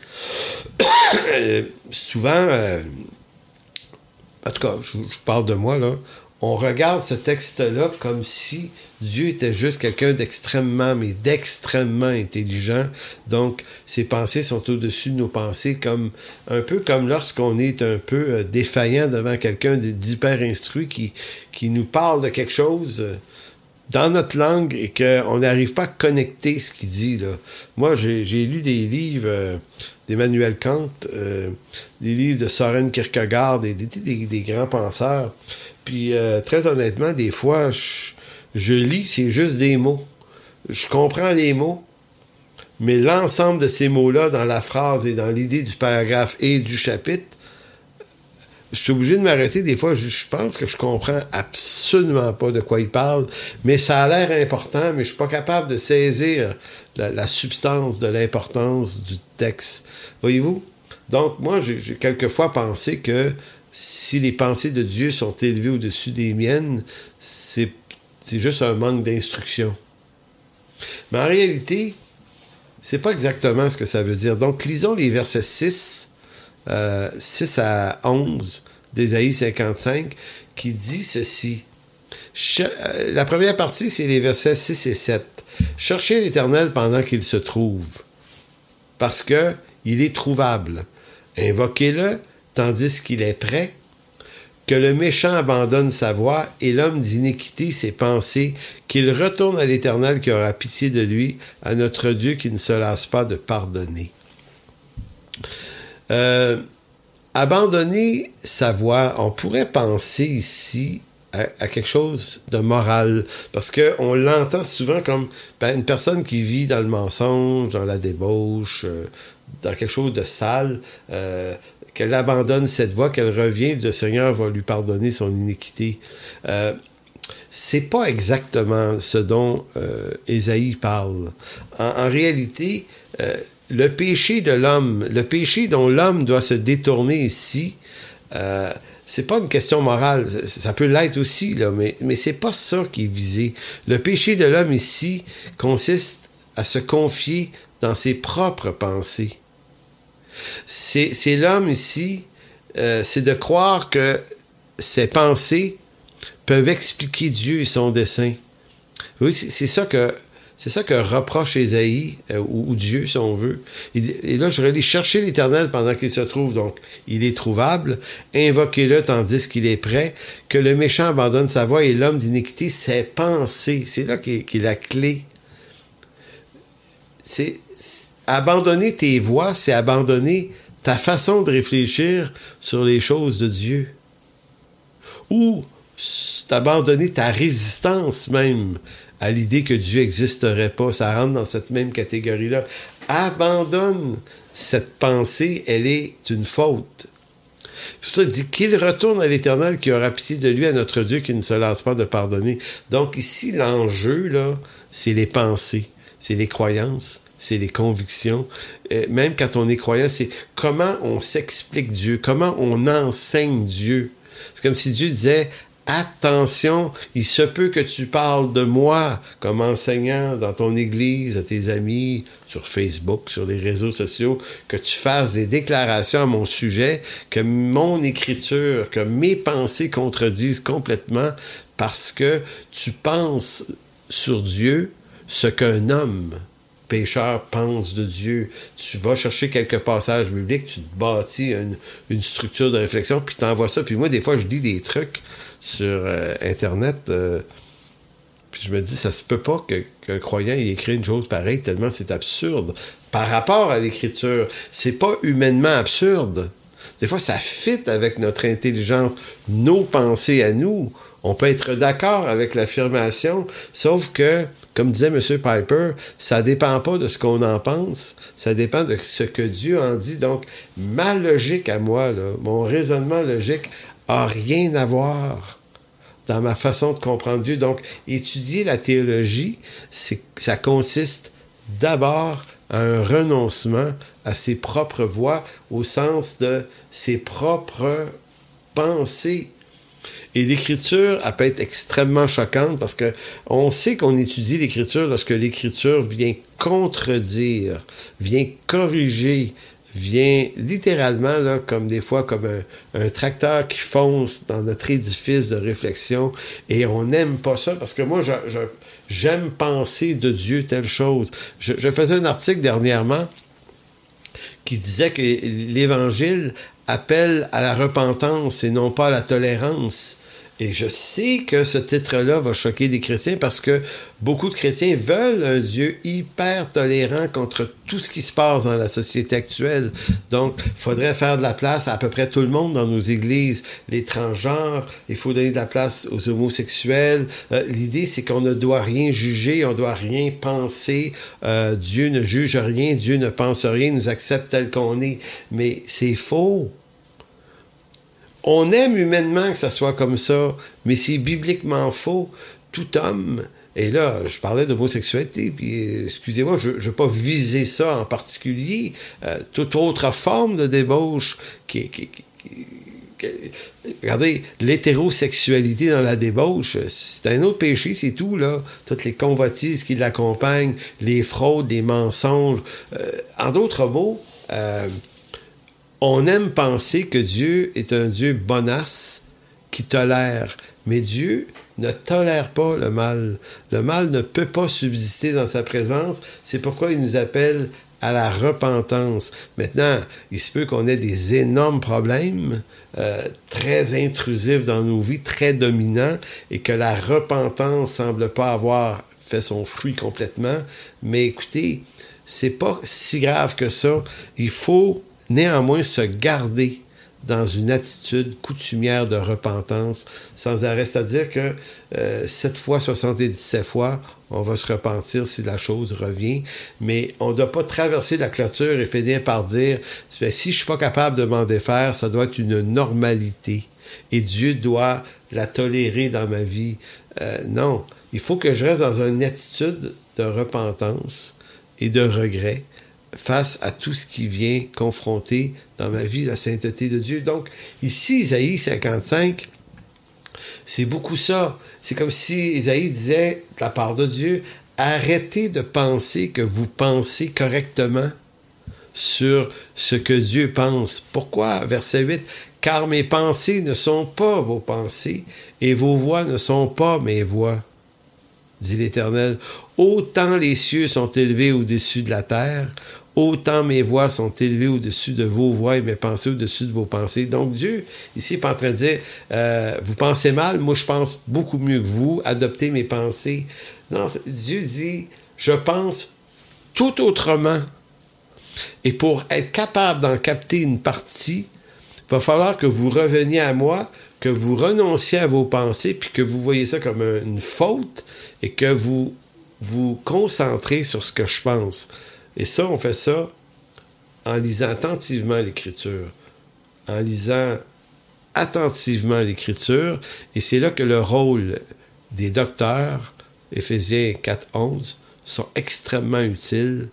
*coughs* Souvent, euh, en tout cas, je, parle de moi, là, on regarde ce texte-là comme si Dieu était juste quelqu'un d'extrêmement, mais d'extrêmement intelligent. Donc, ses pensées sont au-dessus de nos pensées, comme un peu comme lorsqu'on est un peu euh, défaillant devant quelqu'un d'hyper instruit qui, nous parle de quelque chose euh, dans notre langue et qu'on n'arrive pas à connecter ce qu'il dit. Moi, j'ai lu des livres euh, d'Emmanuel Kant, des livres de Soren Kierkegaard, des grands penseurs. Puis euh, très honnêtement, des fois, je, lis, c'est juste des mots. Je comprends les mots, mais l'ensemble de ces mots-là dans la phrase et dans l'idée du paragraphe et du chapitre, je suis obligé de m'arrêter. Des fois, je, pense que je comprends absolument pas de quoi il parle, mais ça a l'air important, mais je suis pas capable de saisir la, substance de l'importance du texte. Voyez-vous? Donc, moi, j'ai quelquefois pensé que si les pensées de Dieu sont élevées au-dessus des miennes, c'est juste un manque d'instruction. Mais en réalité, c'est pas exactement ce que ça veut dire. Donc, lisons les versets 6, 6 euh, à 11 d'Ésaïe 55, qui dit ceci. Euh, la première partie, c'est les versets 6 et 7. Cherchez l'Éternel pendant qu'il se trouve, parce que il est trouvable. Invoquez-le tandis qu'il est prêt, que le méchant abandonne sa voie et l'homme d'iniquité ses pensées, qu'il retourne à l'Éternel qui aura pitié de lui, à notre Dieu qui ne se lasse pas de pardonner. Euh, abandonner sa voie, on pourrait penser ici à, quelque chose de moral, parce qu'on l'entend souvent comme ben, une personne qui vit dans le mensonge, dans la débauche, euh, dans quelque chose de sale, euh, qu'elle abandonne cette voie, qu'elle revient, le Seigneur va lui pardonner son iniquité. Euh, c'est pas exactement ce dont Ésaïe parle. En, réalité, le péché de l'homme, le péché dont l'homme doit se détourner ici, euh, c'est pas une question morale, ça peut l'être aussi, mais, mais c'est pas ça qui est visé. Le péché de l'homme ici consiste à se confier dans ses propres pensées. C'est l'homme ici, euh, c'est de croire que ses pensées peuvent expliquer Dieu et son dessein. Oui, c'est ça que c'est ça que reproche Ésaïe, euh, ou, Dieu, si on veut. Et, là, je vais chercher l'Éternel pendant qu'il se trouve. Donc, il est trouvable. Invoquez-le tandis qu'il est prêt. Que le méchant abandonne sa voix et l'homme d'iniquité ses pensées. C'est là qu'est la clé. C'est abandonner tes voix, c'est abandonner ta façon de réfléchir sur les choses de Dieu. Ou abandonner ta résistance même à l'idée que Dieu n'existerait pas. Ça rentre dans cette même catégorie-là. Abandonne cette pensée, elle est une faute. Ça dit qu'il retourne à l'Éternel qui aura pitié de lui, à notre Dieu qui ne se lasse pas de pardonner. Donc ici, l'enjeu, là, c'est les pensées, c'est les croyances, c'est les convictions. Euh, même quand on est croyant, c'est comment on s'explique Dieu, comment on enseigne Dieu. C'est comme si Dieu disait, attention, il se peut que tu parles de moi comme enseignant dans ton église, à tes amis, sur Facebook, sur les réseaux sociaux, que tu fasses des déclarations à mon sujet, que mon écriture, que mes pensées contredisent complètement parce que tu penses sur Dieu ce qu'un homme pécheur pense de Dieu. Tu vas chercher quelques passages bibliques, tu te bâtis une, structure de réflexion, puis tu envoies ça. Puis moi, des fois, je lis des trucs sur euh, Internet, euh, puis je me dis, ça se peut pas qu'un croyant ait écrit une chose pareille, tellement c'est absurde. Par rapport à l'écriture, c'est pas humainement absurde. Des fois, ça fit avec notre intelligence, nos pensées à nous. On peut être d'accord avec l'affirmation, sauf que, comme disait M. Piper, ça dépend pas de ce qu'on en pense, ça dépend de ce que Dieu en dit. Donc, ma logique à moi, mon raisonnement logique, a rien à voir dans ma façon de comprendre Dieu. Donc, étudier la théologie, ça consiste d'abord à un renoncement à ses propres voix au sens de ses propres pensées et l'écriture, elle peut être extrêmement choquante parce que on sait qu'on étudie l'écriture lorsque l'écriture vient contredire, vient corriger, vient littéralement, comme des fois, comme un, tracteur qui fonce dans notre édifice de réflexion. Et on n'aime pas ça parce que moi, j'aime penser de Dieu telle chose. Je faisais un article dernièrement qui disait que l'Évangile appelle à la repentance et non pas à la tolérance. Et je sais que ce titre-là va choquer des chrétiens parce que beaucoup de chrétiens veulent un Dieu hyper tolérant contre tout ce qui se passe dans la société actuelle. Donc, il faudrait faire de la place à à peu près tout le monde dans nos églises. Les transgenres, il faut donner de la place aux homosexuels. Euh, l'idée, c'est qu'on ne doit rien juger, on ne doit rien penser. Euh, Dieu ne juge rien, Dieu ne pense rien, nous accepte tel qu'on est. Mais c'est faux. On aime humainement que ça soit comme ça, mais c'est bibliquement faux. Tout homme, et là, je parlais d'homosexualité, puis excusez-moi, je ne veux pas viser ça en particulier. Euh, toute autre forme de débauche qui, qui, regardez, l'hétérosexualité dans la débauche, c'est un autre péché, c'est tout, là. Toutes les convoitises qui l'accompagnent, les fraudes, les mensonges. Euh, en d'autres mots, euh, on aime penser que Dieu est un Dieu bonasse qui tolère. Mais Dieu ne tolère pas le mal. Le mal ne peut pas subsister dans sa présence. C'est pourquoi il nous appelle à la repentance. Maintenant, il se peut qu'on ait des énormes problèmes euh, très intrusifs dans nos vies, très dominants, et que la repentance semble pas avoir fait son fruit complètement. Mais écoutez, c'est pas si grave que ça. Il faut néanmoins se garder dans une attitude coutumière de repentance sans arrêt. C'est-à-dire que euh, 7 fois, 77 fois, on va se repentir si la chose revient, mais on ne doit pas traverser la clôture et finir par dire si je ne suis pas capable de m'en défaire, ça doit être une normalité et Dieu doit la tolérer dans ma vie. Euh, non, il faut que je reste dans une attitude de repentance et de regret face à tout ce qui vient confronter dans ma vie la sainteté de Dieu. Donc, ici, Isaïe 55, c'est beaucoup ça. C'est comme si Isaïe disait, de la part de Dieu, arrêtez de penser que vous pensez correctement sur ce que Dieu pense. Pourquoi? Verset 8. Car mes pensées ne sont pas vos pensées et vos voix ne sont pas mes voix, dit l'Éternel. Autant les cieux sont élevés au-dessus de la terre, autant mes voix sont élevées au-dessus de vos voix et mes pensées au-dessus de vos pensées. Donc Dieu, ici, n'est pas en train de dire, euh, vous pensez mal, moi je pense beaucoup mieux que vous, adoptez mes pensées. Non, Dieu dit, je pense tout autrement. Et pour être capable d'en capter une partie, il va falloir que vous reveniez à moi, que vous renonciez à vos pensées, puis que vous voyez ça comme une faute, et que vous vous concentrez sur ce que je pense. Et ça, on fait ça en lisant attentivement l'Écriture, en lisant attentivement l'Écriture, et c'est là que le rôle des docteurs, Éphésiens 4.11, sont extrêmement utiles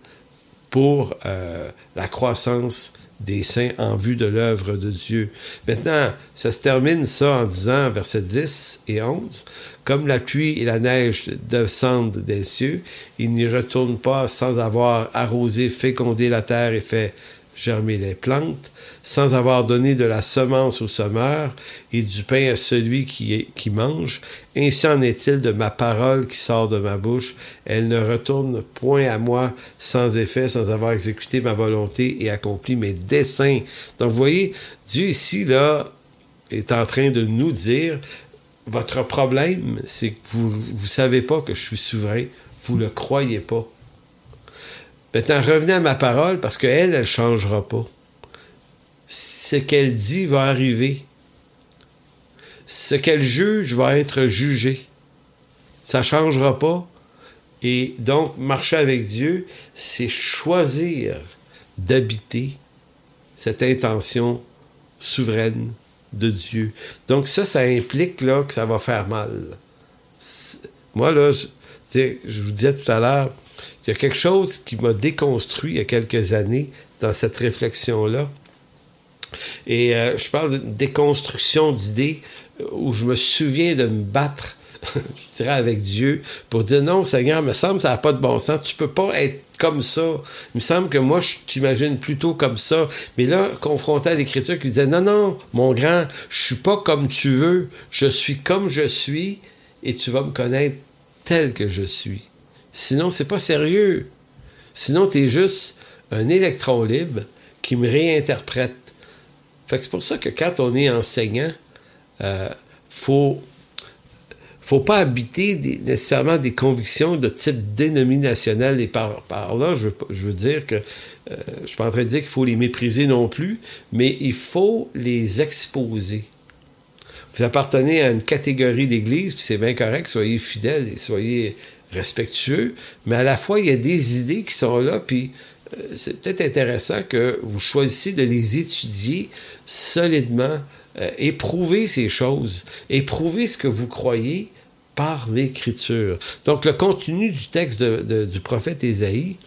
pour euh, la croissance des saints en vue de l'œuvre de Dieu. Maintenant, ça se termine ça en disant, versets 10 et 11, comme la pluie et la neige descendent des cieux, ils n'y retournent pas sans avoir arrosé, fécondé la terre et fait germer les plantes, sans avoir donné de la semence au semeur et du pain à celui qui, mange. Ainsi en est-il de ma parole qui sort de ma bouche. Elle ne retourne point à moi sans effet, sans avoir exécuté ma volonté et accompli mes desseins. Donc, vous voyez, Dieu ici, là, est en train de nous dire, votre problème, c'est que vous ne savez pas que je suis souverain, vous ne le croyez pas. Maintenant, revenez à ma parole parce qu'elle, elle ne changera pas. Ce qu'elle dit va arriver. Ce qu'elle juge va être jugé. Ça ne changera pas. Et donc, marcher avec Dieu, c'est choisir d'habiter cette intention souveraine de Dieu. Donc ça, ça implique là, que ça va faire mal. Moi, là, je, je vous disais tout à l'heure, il y a quelque chose qui m'a déconstruit il y a quelques années dans cette réflexion-là. Et euh, je parle d'une déconstruction d'idées où je me souviens de me battre, *laughs* je dirais, avec Dieu pour dire non, Seigneur, me semble que ça n'a pas de bon sens. Tu peux pas être comme ça. Il me semble que moi, je t'imagine plutôt comme ça. Mais là, confronté à l'Écriture qui disait non, non, mon grand, je suis pas comme tu veux. Je suis comme je suis et tu vas me connaître tel que je suis. Sinon, c'est pas sérieux. Sinon, tu es juste un électron libre qui me réinterprète. Fait que c'est pour ça que quand on est enseignant, euh, faut faut pas habiter nécessairement des convictions de type dénominationnel et par, là, je, veux dire que euh, je suis pas en train de dire qu'il faut les mépriser non plus, mais il faut les exposer. Vous appartenez à une catégorie d'église, puis c'est bien correct, soyez fidèles et soyez respectueux, mais à la fois, il y a des idées qui sont là, puis euh, c'est peut-être intéressant que vous choisissiez de les étudier solidement, euh, éprouver ces choses, éprouver ce que vous croyez par l'Écriture. Donc, le contenu du texte du prophète Ésaïe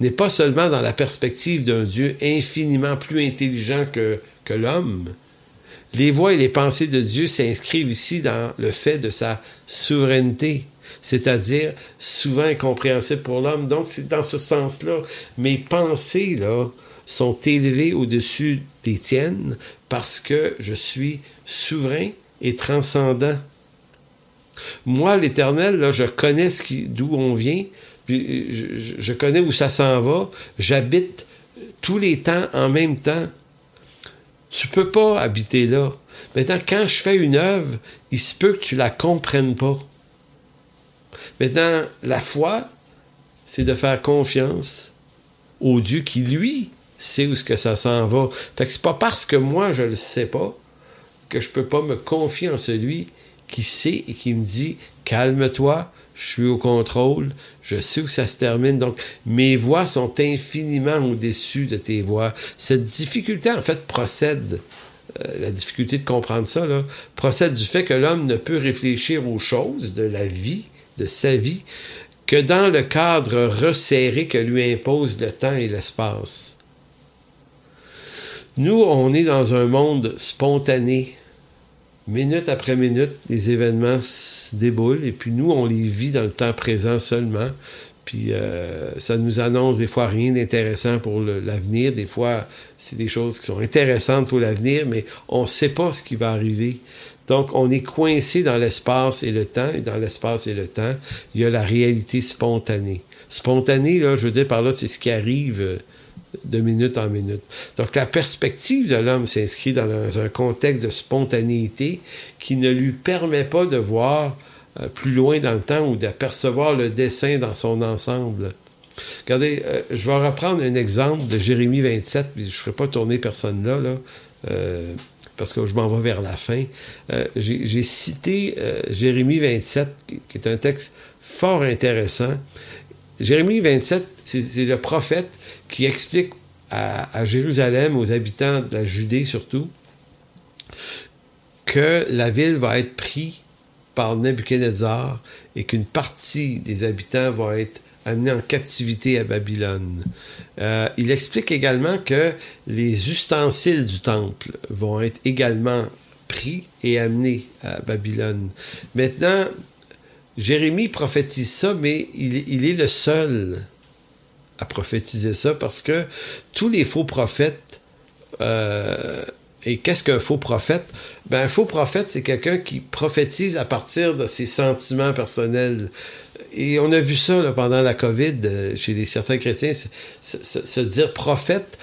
n'est pas seulement dans la perspective d'un Dieu infiniment plus intelligent que, que l'homme. Les voix et les pensées de Dieu s'inscrivent ici dans le fait de sa souveraineté c'est-à-dire souvent incompréhensible pour l'homme. Donc, c'est dans ce sens-là. Mes pensées, sont élevées au-dessus des tiennes parce que je suis souverain et transcendant. Moi, l'Éternel, je connais d'où on vient, je, je connais où ça s'en va. J'habite tous les temps en même temps. Tu peux pas habiter là. Maintenant, quand je fais une œuvre, il se peut que tu la comprennes pas. Maintenant, la foi, c'est de faire confiance au Dieu qui, lui, sait où ce que ça s'en va. Fait que c'est pas parce que moi, je le sais pas que je peux pas me confier en celui qui sait et qui me dit calme-toi, je suis au contrôle, je sais où ça se termine. Donc, mes voix sont infiniment au-dessus de tes voix. Cette difficulté, en fait, procède, euh, la difficulté de comprendre ça, procède du fait que l'homme ne peut réfléchir aux choses de la vie de sa vie que dans le cadre resserré que lui impose le temps et l'espace. Nous, on est dans un monde spontané. Minute après minute, les événements se déboulent et puis nous, on les vit dans le temps présent seulement. Puis euh, ça nous annonce des fois rien d'intéressant pour l'avenir. Des fois, c'est des choses qui sont intéressantes pour l'avenir, mais on ne sait pas ce qui va arriver. Donc, on est coincé dans l'espace et le temps, et dans l'espace et le temps, il y a la réalité spontanée. Spontanée, là, je veux dire par là, c'est ce qui arrive euh, de minute en minute. Donc, la perspective de l'homme s'inscrit dans un contexte de spontanéité qui ne lui permet pas de voir euh, plus loin dans le temps ou d'apercevoir le dessin dans son ensemble. Regardez, euh, je vais reprendre un exemple de Jérémie 27, je ne ferai pas tourner personne là, là parce que je m'en vais vers la fin, euh, j'ai cité euh, Jérémie 27, qui, est un texte fort intéressant. Jérémie 27, c'est le prophète qui explique à, Jérusalem, aux habitants de la Judée surtout, que la ville va être prise par Nebuchadnezzar et qu'une partie des habitants va être amenés en captivité à Babylone. Euh, il explique également que les ustensiles du temple vont être également pris et amenés à Babylone. Maintenant, Jérémie prophétise ça, mais il, est le seul à prophétiser ça parce que tous les faux prophètes euh, et qu'est-ce qu'un faux prophète? Ben, un faux prophète, c'est quelqu'un qui prophétise à partir de ses sentiments personnels. Et on a vu ça pendant la COVID euh, chez certains chrétiens, se dire prophète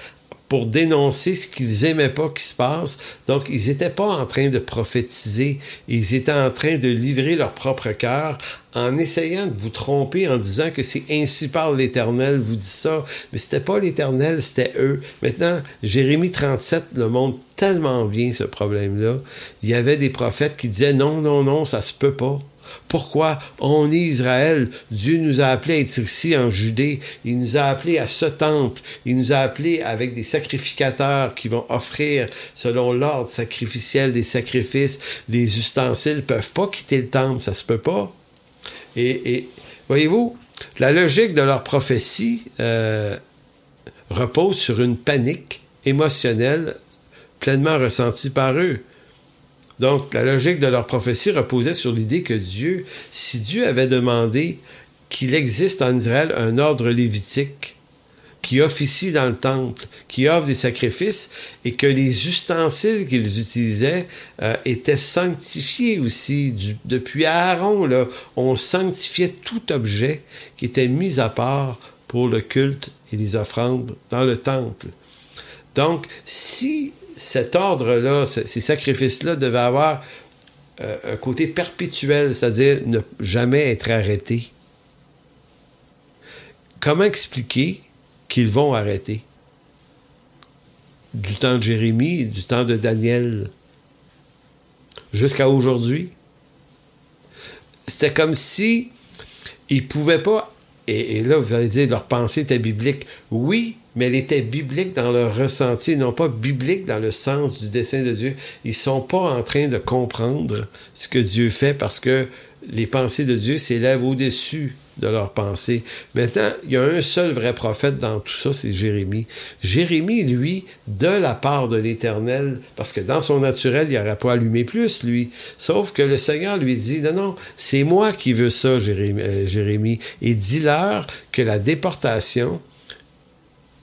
pour dénoncer ce qu'ils aimaient pas qui se passe. Donc, ils n'étaient pas en train de prophétiser, ils étaient en train de livrer leur propre cœur en essayant de vous tromper en disant que c'est ainsi par l'Éternel vous dit ça, mais c'était pas l'Éternel, c'était eux. Maintenant, Jérémie 37 le montre tellement bien ce problème-là. Il y avait des prophètes qui disaient non, non, non, ça se peut pas. Pourquoi on est Israël? Dieu nous a appelés à être ici en Judée. Il nous a appelés à ce temple. Il nous a appelés avec des sacrificateurs qui vont offrir, selon l'ordre sacrificiel des sacrifices, les ustensiles peuvent pas quitter le temple. Ça se peut pas. Et, voyez-vous, la logique de leur prophétie euh, repose sur une panique émotionnelle pleinement ressentie par eux. Donc, la logique de leur prophétie reposait sur l'idée que Dieu, si Dieu avait demandé qu'il existe en Israël un ordre lévitique qui officie dans le temple, qui offre des sacrifices, et que les ustensiles qu'ils utilisaient euh, étaient sanctifiés aussi. depuis Aaron, on sanctifiait tout objet qui était mis à part pour le culte et les offrandes dans le temple. Donc, si cet ordre-là, ces sacrifices-là devaient avoir euh, un côté perpétuel, c'est-à-dire ne jamais être arrêtés. Comment expliquer qu'ils vont arrêter? Du temps de Jérémie, du temps de Daniel, jusqu'à aujourd'hui? C'était comme si ils ne pouvaient pas, et, et, là vous allez dire, leur pensée était biblique. Oui, mais elle était biblique dans leur ressenti, non pas biblique dans le sens du dessein de Dieu. Ils sont pas en train de comprendre ce que Dieu fait parce que les pensées de Dieu s'élèvent au-dessus de leurs pensées. Maintenant, il y a un seul vrai prophète dans tout ça, c'est Jérémie. Jérémie, lui, de la part de l'Éternel, parce que dans son naturel, il n'aurait pas allumé plus, lui. Sauf que le Seigneur lui dit, non, non, c'est moi qui veux ça, Jérémie, euh, Jérémie. et dis-leur que la déportation,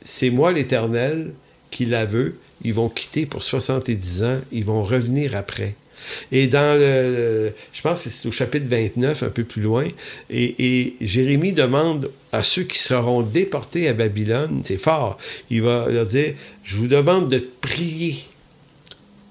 c'est moi l'Éternel qui la veut. Ils vont quitter pour 70 ans, ils vont revenir après. Et dans le, je pense que c'est au chapitre 29, un peu plus loin, et, Jérémie demande à ceux qui seront déportés à Babylone, c'est fort, il va leur dire, je vous demande de prier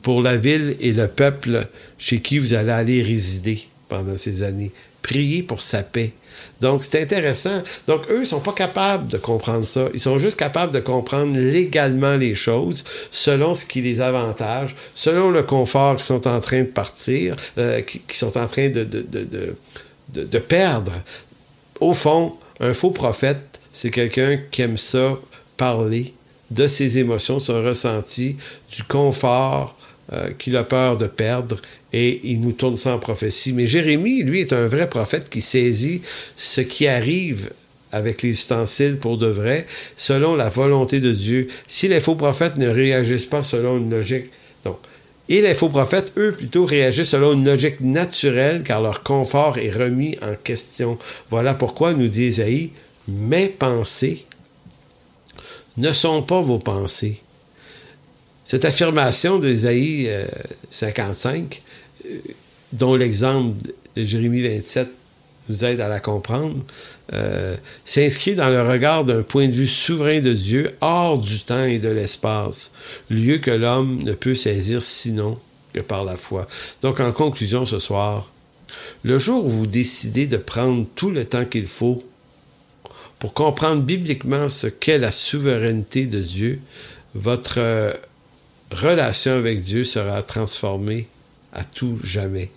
pour la ville et le peuple chez qui vous allez aller résider pendant ces années. Priez pour sa paix. Donc, c'est intéressant. Donc, eux, ils sont pas capables de comprendre ça. Ils sont juste capables de comprendre légalement les choses selon ce qui les avantage, selon le confort qu'ils sont en train de partir, euh, qui, sont en train de, de, de, de, perdre. Au fond, un faux prophète, c'est quelqu'un qui aime ça, parler de ses émotions, son ressenti, du confort euh, qu'il a peur de perdre et il nous tourne ça en prophétie. Mais Jérémie, lui, est un vrai prophète qui saisit ce qui arrive avec les ustensiles pour de vrai, selon la volonté de Dieu. Si les faux prophètes ne réagissent pas selon une logique, donc, et les faux prophètes, eux, plutôt réagissent selon une logique naturelle, car leur confort est remis en question. Voilà pourquoi, nous dit Isaïe, mes pensées ne sont pas vos pensées. Cette affirmation d'Isaïe 55 euh, dont l'exemple de Jérémie 27 nous aide à la comprendre, euh, s'inscrit dans le regard d'un point de vue souverain de Dieu, hors du temps et de l'espace, lieu que l'homme ne peut saisir sinon que par la foi. Donc, en conclusion ce soir, le jour où vous décidez de prendre tout le temps qu'il faut pour comprendre bibliquement ce qu'est la souveraineté de Dieu, votre euh, relation avec Dieu sera transformée à tout jamais.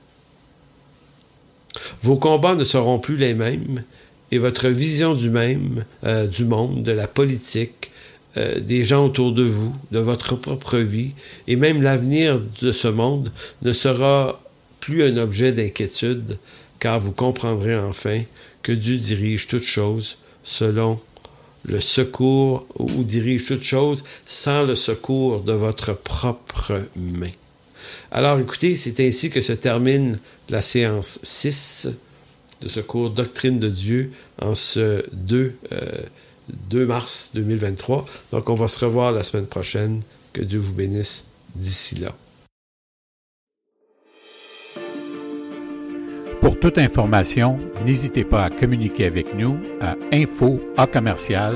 Vos combats ne seront plus les mêmes et votre vision du même, euh, du monde, de la politique, euh, des gens autour de vous, de votre propre vie et même l'avenir de ce monde ne sera plus un objet d'inquiétude car vous comprendrez enfin que Dieu dirige toutes choses selon le secours ou dirige toute chose sans le secours de votre propre main. Alors écoutez, c'est ainsi que se termine la séance 6 de ce cours Doctrine de Dieu en ce 2, 2 euh, mars 2023. Donc on va se revoir la semaine prochaine. Que Dieu vous bénisse d'ici là. Pour toute information, n'hésitez pas à communiquer avec nous à info à commercial.